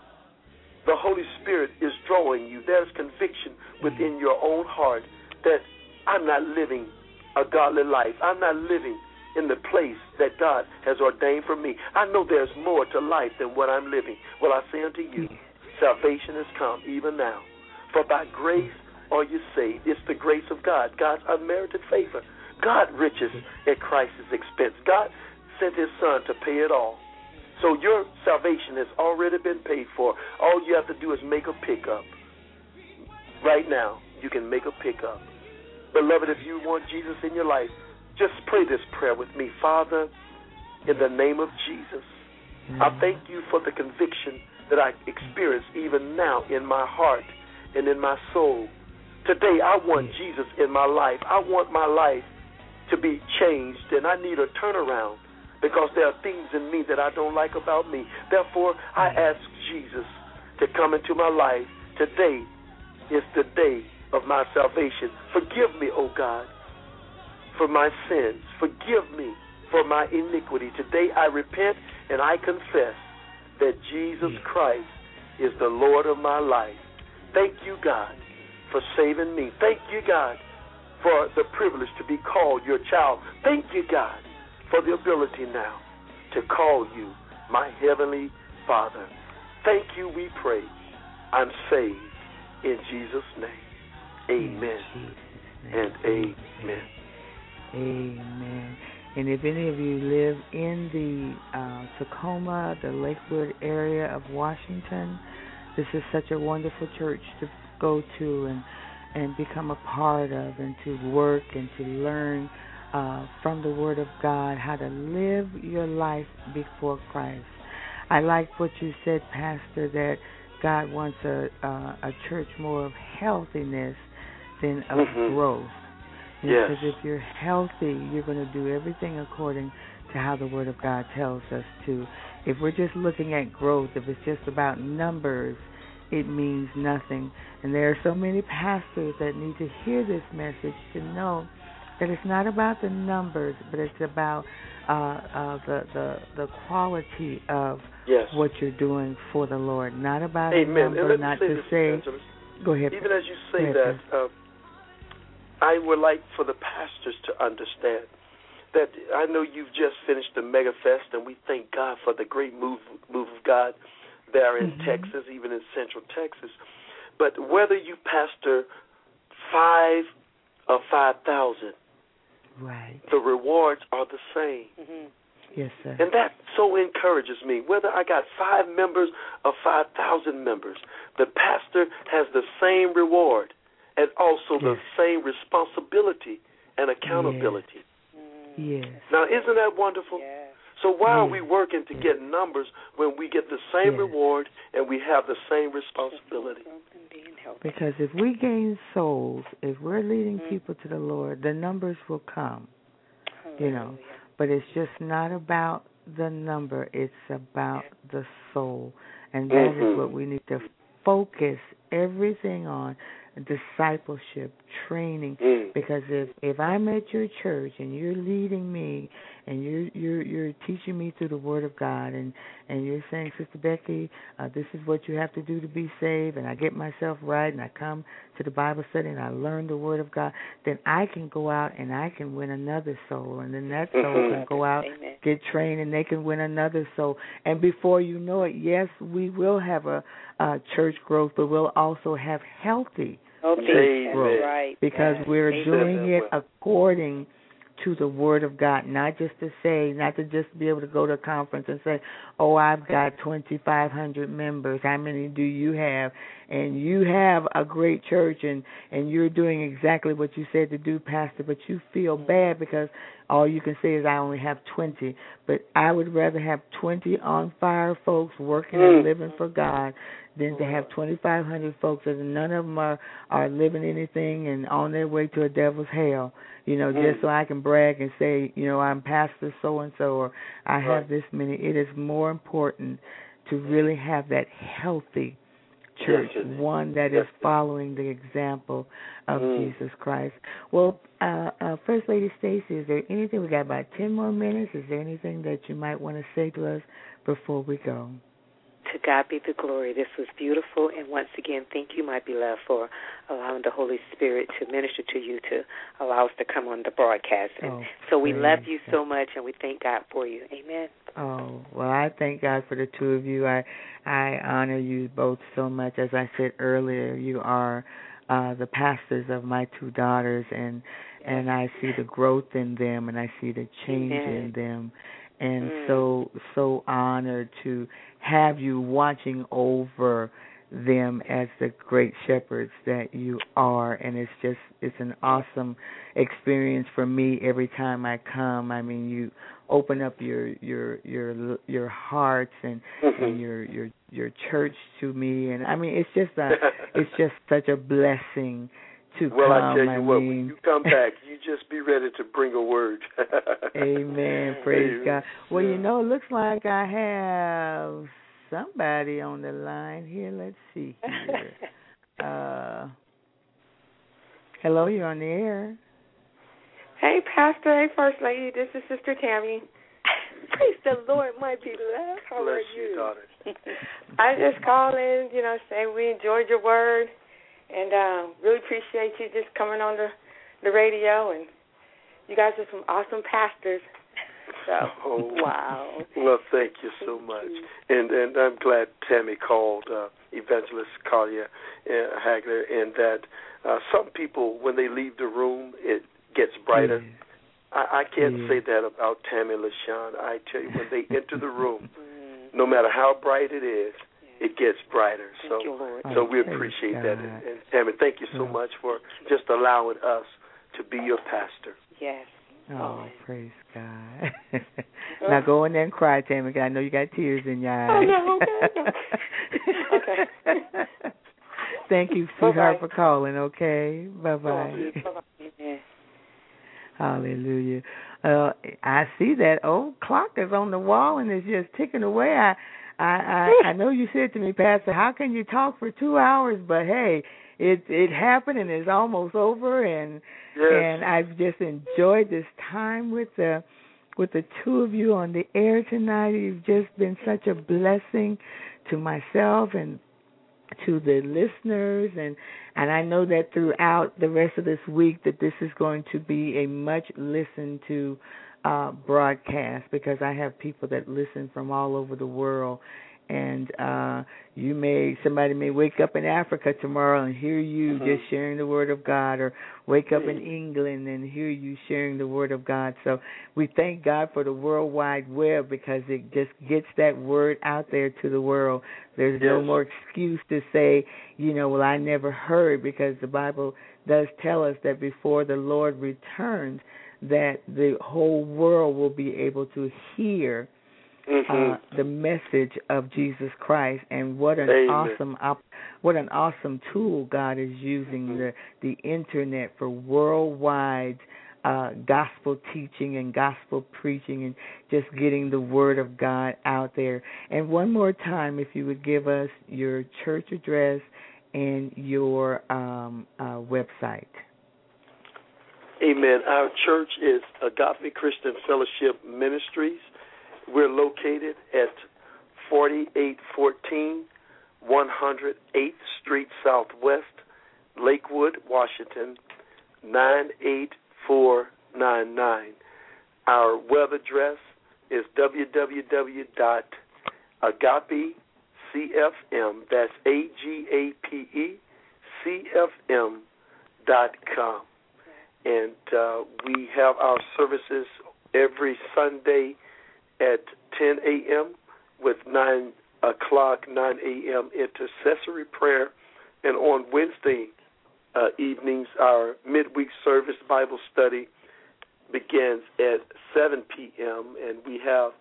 the Holy Spirit is drawing you. There's conviction within your own heart that I'm not living a godly life. I'm not living in the place that God has ordained for me. I know there's more to life than what I'm living. Well, I say unto you, salvation has come even now. For by grace are you saved. It's the grace of God, God's unmerited favor. God riches at Christ's expense. God sent his son to pay it all. So your salvation has already been paid for. All you have to do is make a pickup. Right now, you can make a pickup. Beloved, if you want Jesus in your life, just pray this prayer with me. Father, in the name of Jesus, I thank you for the conviction that I experience even now in my heart and in my soul. Today, I want Jesus in my life. I want my life to be changed, and I need a turnaround because there are things in me that I don't like about me. Therefore, I mm. ask Jesus to come into my life. Today is the day of my salvation. Forgive me, O God, for my sins. Forgive me for my iniquity. Today I repent and I confess that Jesus Christ is the Lord of my life. Thank you, God, for saving me. Thank you, God, for the privilege to be called your child. Thank you, God, for the ability now to call you my heavenly Father. Thank you, we pray. I'm saved in Jesus' name. Amen and amen. Amen. And if any of you live in the uh, Tacoma, the Lakewood area of Washington, this is such a wonderful church to go to and and become a part of, and to work and to learn uh, from the Word of God how to live your life before Christ. I like what you said, Pastor, that God wants a uh, a church more of healthiness than of Mhm. growth. Yes. Because if you're healthy, you're going to do everything according to how the Word of God tells us to. If we're just looking at growth, if it's just about numbers, it means nothing. And there are so many pastors that need to hear this message to know that it's not about the numbers, but it's about uh, uh, the, the the quality of Yes. what you're doing for the Lord. Not about a Amen. number, let me not to say. Go ahead. Even as you say Go that, uh, I would like for the pastors to understand that I know you've just finished the Mega Fest, and we thank God for the great move move of God there in Mhm. Texas, even in Central Texas. But whether you pastor five or five thousand, Right. the rewards are the same. hmm Yes, sir. And that so encourages me. Whether I got five members or 5,000 members, the pastor has the same reward and also the same responsibility and accountability. Yes. Now, isn't that wonderful? Yes. So why are we working to get numbers when we get the same Yes. reward and we have the same responsibility? Something being helped. Because if we gain souls, if we're leading Mhm. people to the Lord, the numbers will come. You know, but it's just not about the number, it's about the soul. And that is Mhm. what we need to focus everything on discipleship, training Mm. because if if I'm at your church and you're leading me and you're you're you're teaching me through the Word of God and and you're saying, Sister Becky, uh, this is what you have to do to be saved, and I get myself right and I come to the Bible study and I learn the Word of God, then I can go out and I can win another soul, and then that soul Mhm. can go out Amen. get trained and they can win another soul. And before you know it, yes, we will have a, a church growth, but we'll also have healthy Healthy. Amen. That's growth right. because Yes. we're Amen. doing it according to the word of God, not just to say, not to just be able to go to a conference and say, "Oh, I've got 2,500 members. How many do you have?" And you have a great church, and and you're doing exactly what you said to do, Pastor. But you feel bad because all you can say is, "I only have 20." But I would rather have 20 on fire folks working and Mm. living for God than to have 2,500 folks that none of them are are living anything and on their way to a devil's hell. You know, Mm. just so I can brag and say, you know, I'm pastor so and so, or I have this many. It is more important to really have that healthy church, one that is following the example of Mm. Jesus Christ. Well, uh, uh, First Lady Stacy, is there anything? We got about ten more minutes. Is there anything that you might want to say to us before we go? To God be the glory. This was beautiful. And once again, thank you, my beloved, for allowing the Holy Spirit to minister to you, to allow us to come on the broadcast. And Oh, so we love you God. so much, and we thank God for you. Amen. Oh well, I thank God for the two of you. I I honor you both so much. As I said earlier, you are uh the pastors of my two daughters, and and I see the growth in them, and I see the change Amen. in them, and Mm. so so honored to have you watching over them as the great shepherds that you are and it's just it's an awesome experience for me every time I come I mean you open up your your your your hearts and Mhm. and your your your church to me and I mean it's just a it's just such a blessing to well, come I tell you what, mean when you come back, you just be ready to bring a word. Amen. Praise Amen. God. Well, you know, it looks like I have somebody on the line here. Let's see here. uh, hello, you're on the air. Hey, Pastor. Hey, First Lady. This is Sister Tammy. Praise the Lord, my beloved. How Bless are you, you? daughter. I just call in, you know, say we enjoyed your word, and um, really appreciate you just coming on the the radio. And you guys are some awesome pastors. So, Oh, wow. Well, thank you so much, and and I'm glad Tammy called uh, Evangelist Collier uh, Hagler, and that uh, some people when they leave the room, it gets brighter. I, I can't say that about Tammy LaShawn. I tell you, when they enter the room, Mm. no matter how bright it is, it gets brighter. Thank So, you, Lord. so Oh, we appreciate God. that, and, and Tammy, thank you so Yeah. much for just allowing us to be your pastor. Yes. Oh, praise God. now go in there and cry, Tammy, 'cause I know you got tears in your Oh, eyes. no, okay, okay. Thank you, sweetheart, Bye-bye. for calling, okay? Bye bye. Bye-bye. Amen. Hallelujah. Uh, I see that old clock is on the wall and it's just ticking away. I, I, I, I know you said to me, Pastor, how can you talk for two hours? But hey, it it happened and it's almost over, and Yes. and I've just enjoyed this time with the with the two of you on the air tonight. You've just been such a blessing to myself and to the listeners and and I know that throughout the rest of this week that this is going to be a much listened to uh broadcast because I have people that listen from all over the world and uh you may somebody may wake up in Africa tomorrow and hear you Mhm. just sharing the word of God or wake up in. England and hear you sharing the word of God. So we thank God for the World Wide Web because it just gets that word out there to the world. There's no more excuse to say, you know, well I never heard because the Bible does tell us that before the Lord returns that the whole world will be able to hear Mhm. uh, the message of Jesus Christ, and what an Amen. awesome op- what an awesome tool God is using Mhm. the the internet for worldwide uh, gospel teaching and gospel preaching, and just getting the word of God out there. And one more time, if you would give us your church address and your um, uh, website. Amen. Our church is Agape Christian Fellowship Ministries. We're located at 4814 108th Street Southwest, Lakewood, Washington 98499. Our web address is www.agapecfm, that's A-G-A-P-E, C-F-M dot com. And uh, we have our services every Sunday at 10 a.m. with 9 o'clock, 9 a.m. intercessory prayer. And on Wednesday uh, evenings, our midweek service Bible study begins at 7 p.m. and we have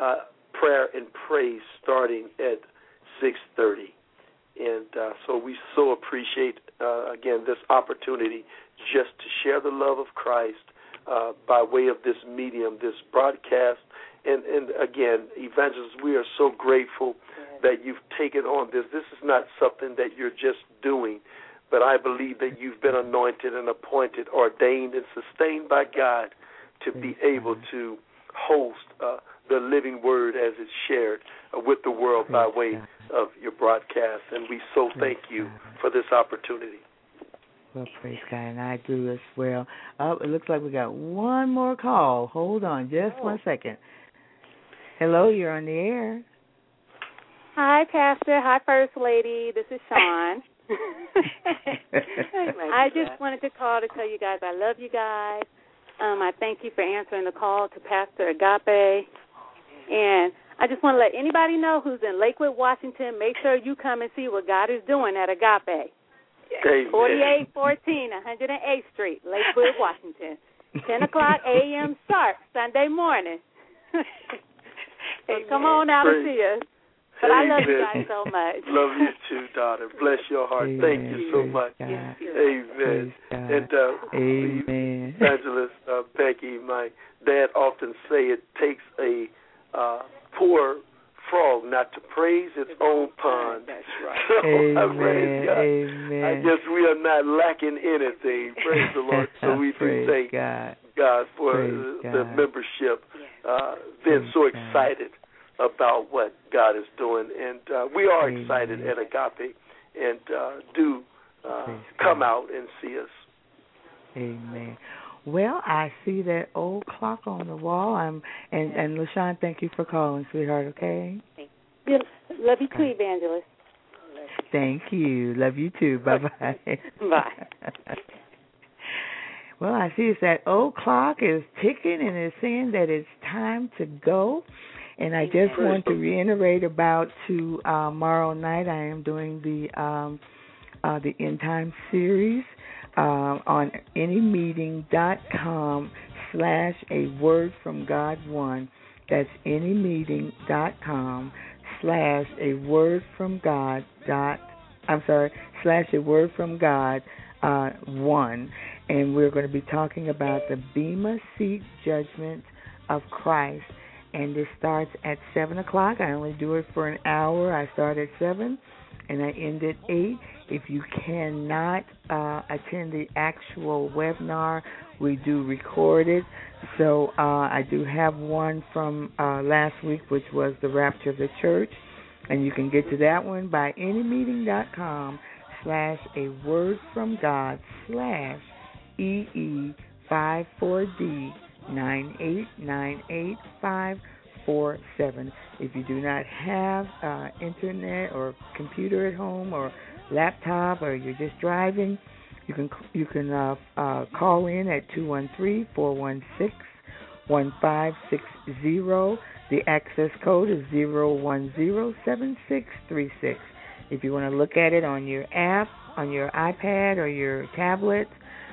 uh, prayer and praise starting at 6:30. And uh, so we so appreciate uh, again this opportunity just to share the love of Christ uh, by way of this medium, this broadcast. And, and again, evangelists, we are so grateful that you've taken on this. This is not something that you're just doing, but I believe that you've been anointed and appointed, ordained, and sustained by God to be able to host uh, the living word as it's shared uh, with the world by way of your broadcast. And we so thank you for this opportunity. Well, praise God, and I do as well. Oh, it looks like we got one more call. Hold on just oh. one second. Hello, you're on the air. Hi, Pastor. Hi, First Lady. This is Sean. I just wanted to call to tell you guys I love you guys. Um, I thank you for answering the call to Pastor Agape. And I just want to let anybody know who's in Lakewood, Washington, make sure you come and see what God is doing at Agape. Amen. 4814 108th Street, Lakewood, Washington. 10 o'clock a.m. sharp, Sunday morning. so come on out Praise. and see us. But Amen. I love you guys so much. love you too, daughter. Bless your heart. Amen. Thank you so much. God. Amen. And uh, Amen. Evangelist uh, Becky, my dad often say it takes a uh, poor frog not to praise its own pond. That's right. So Amen. I praise God. Amen. I guess we are not lacking anything. Praise the Lord. So we do thank God. God for Praise the, God. the membership. Uh, being Praise so God. excited about what God is doing, and uh, we are Amen. excited at Agape, and uh, do uh, come God. out and see us. Amen. Well, I see that old clock on the wall. I'm and and Lashawn, thank you for calling, sweetheart. Okay. Yeah, love you too, Evangelist. Thank you. Love you too. Bye bye. Bye. well, I see it's that old clock is ticking and it's saying that it's time to go. And I just want to reiterate about uh, tomorrow night. I am doing the um, uh, the end time series uh, on anymeeting.com slash a word from God one. That's anymeeting.com slash a word from God dot I'm sorry slash a word from God uh, one, and we're going to be talking about the Bema seat judgment of Christ, and this starts at seven o'clock. I only do it for an hour. I start at seven, and I end at eight. If you cannot uh, attend the actual webinar, we do record it. So uh, I do have one from uh, last week, which was the rapture of the church, and you can get to that one by anymeeting.com slash a word from God slash EE five four D nine eight nine eight five four seven. If you do not have uh, internet or computer at home or laptop or you're just driving, you can you can uh, uh, call in at two one three four one six one five six zero. The access code is zero one zero seven six three six. If you want to look at it on your app, on your iPad or your tablet,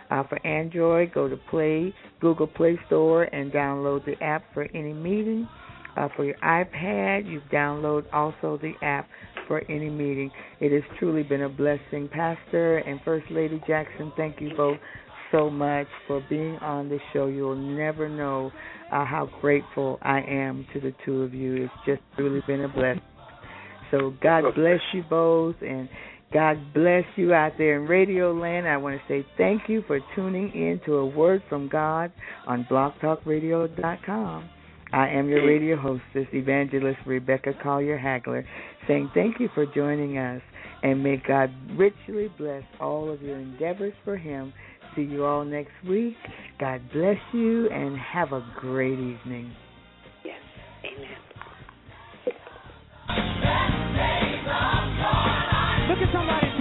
uh, for Android, go to Play Google Play Store and download the app for any meeting. Uh, for your iPad, you download also the app for any meeting. It has truly been a blessing. Pastor and First Lady Jackson, thank you both so much for being on the show. You'll never know uh, how grateful I am to the two of you. It's just really been a blessing. So God bless you both and God bless you out there in Radio Land. I want to say thank you for tuning in to a word from God on blogtalkradio.com. I am your radio hostess, Evangelist Rebecca Collier Hagler, saying thank you for joining us and may God richly bless all of your endeavors for Him. See you all next week. God bless you and have a great evening. Yes. Amen. Look at somebody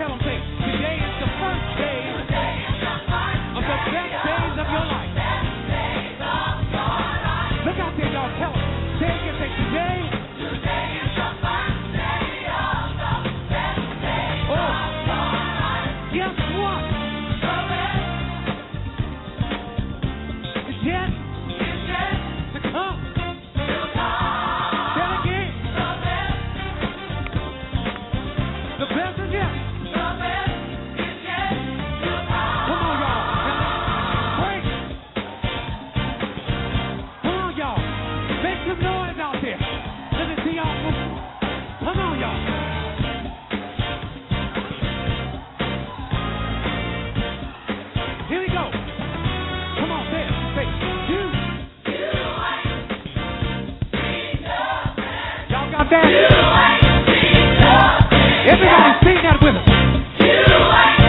Got that? Everybody sing that with us.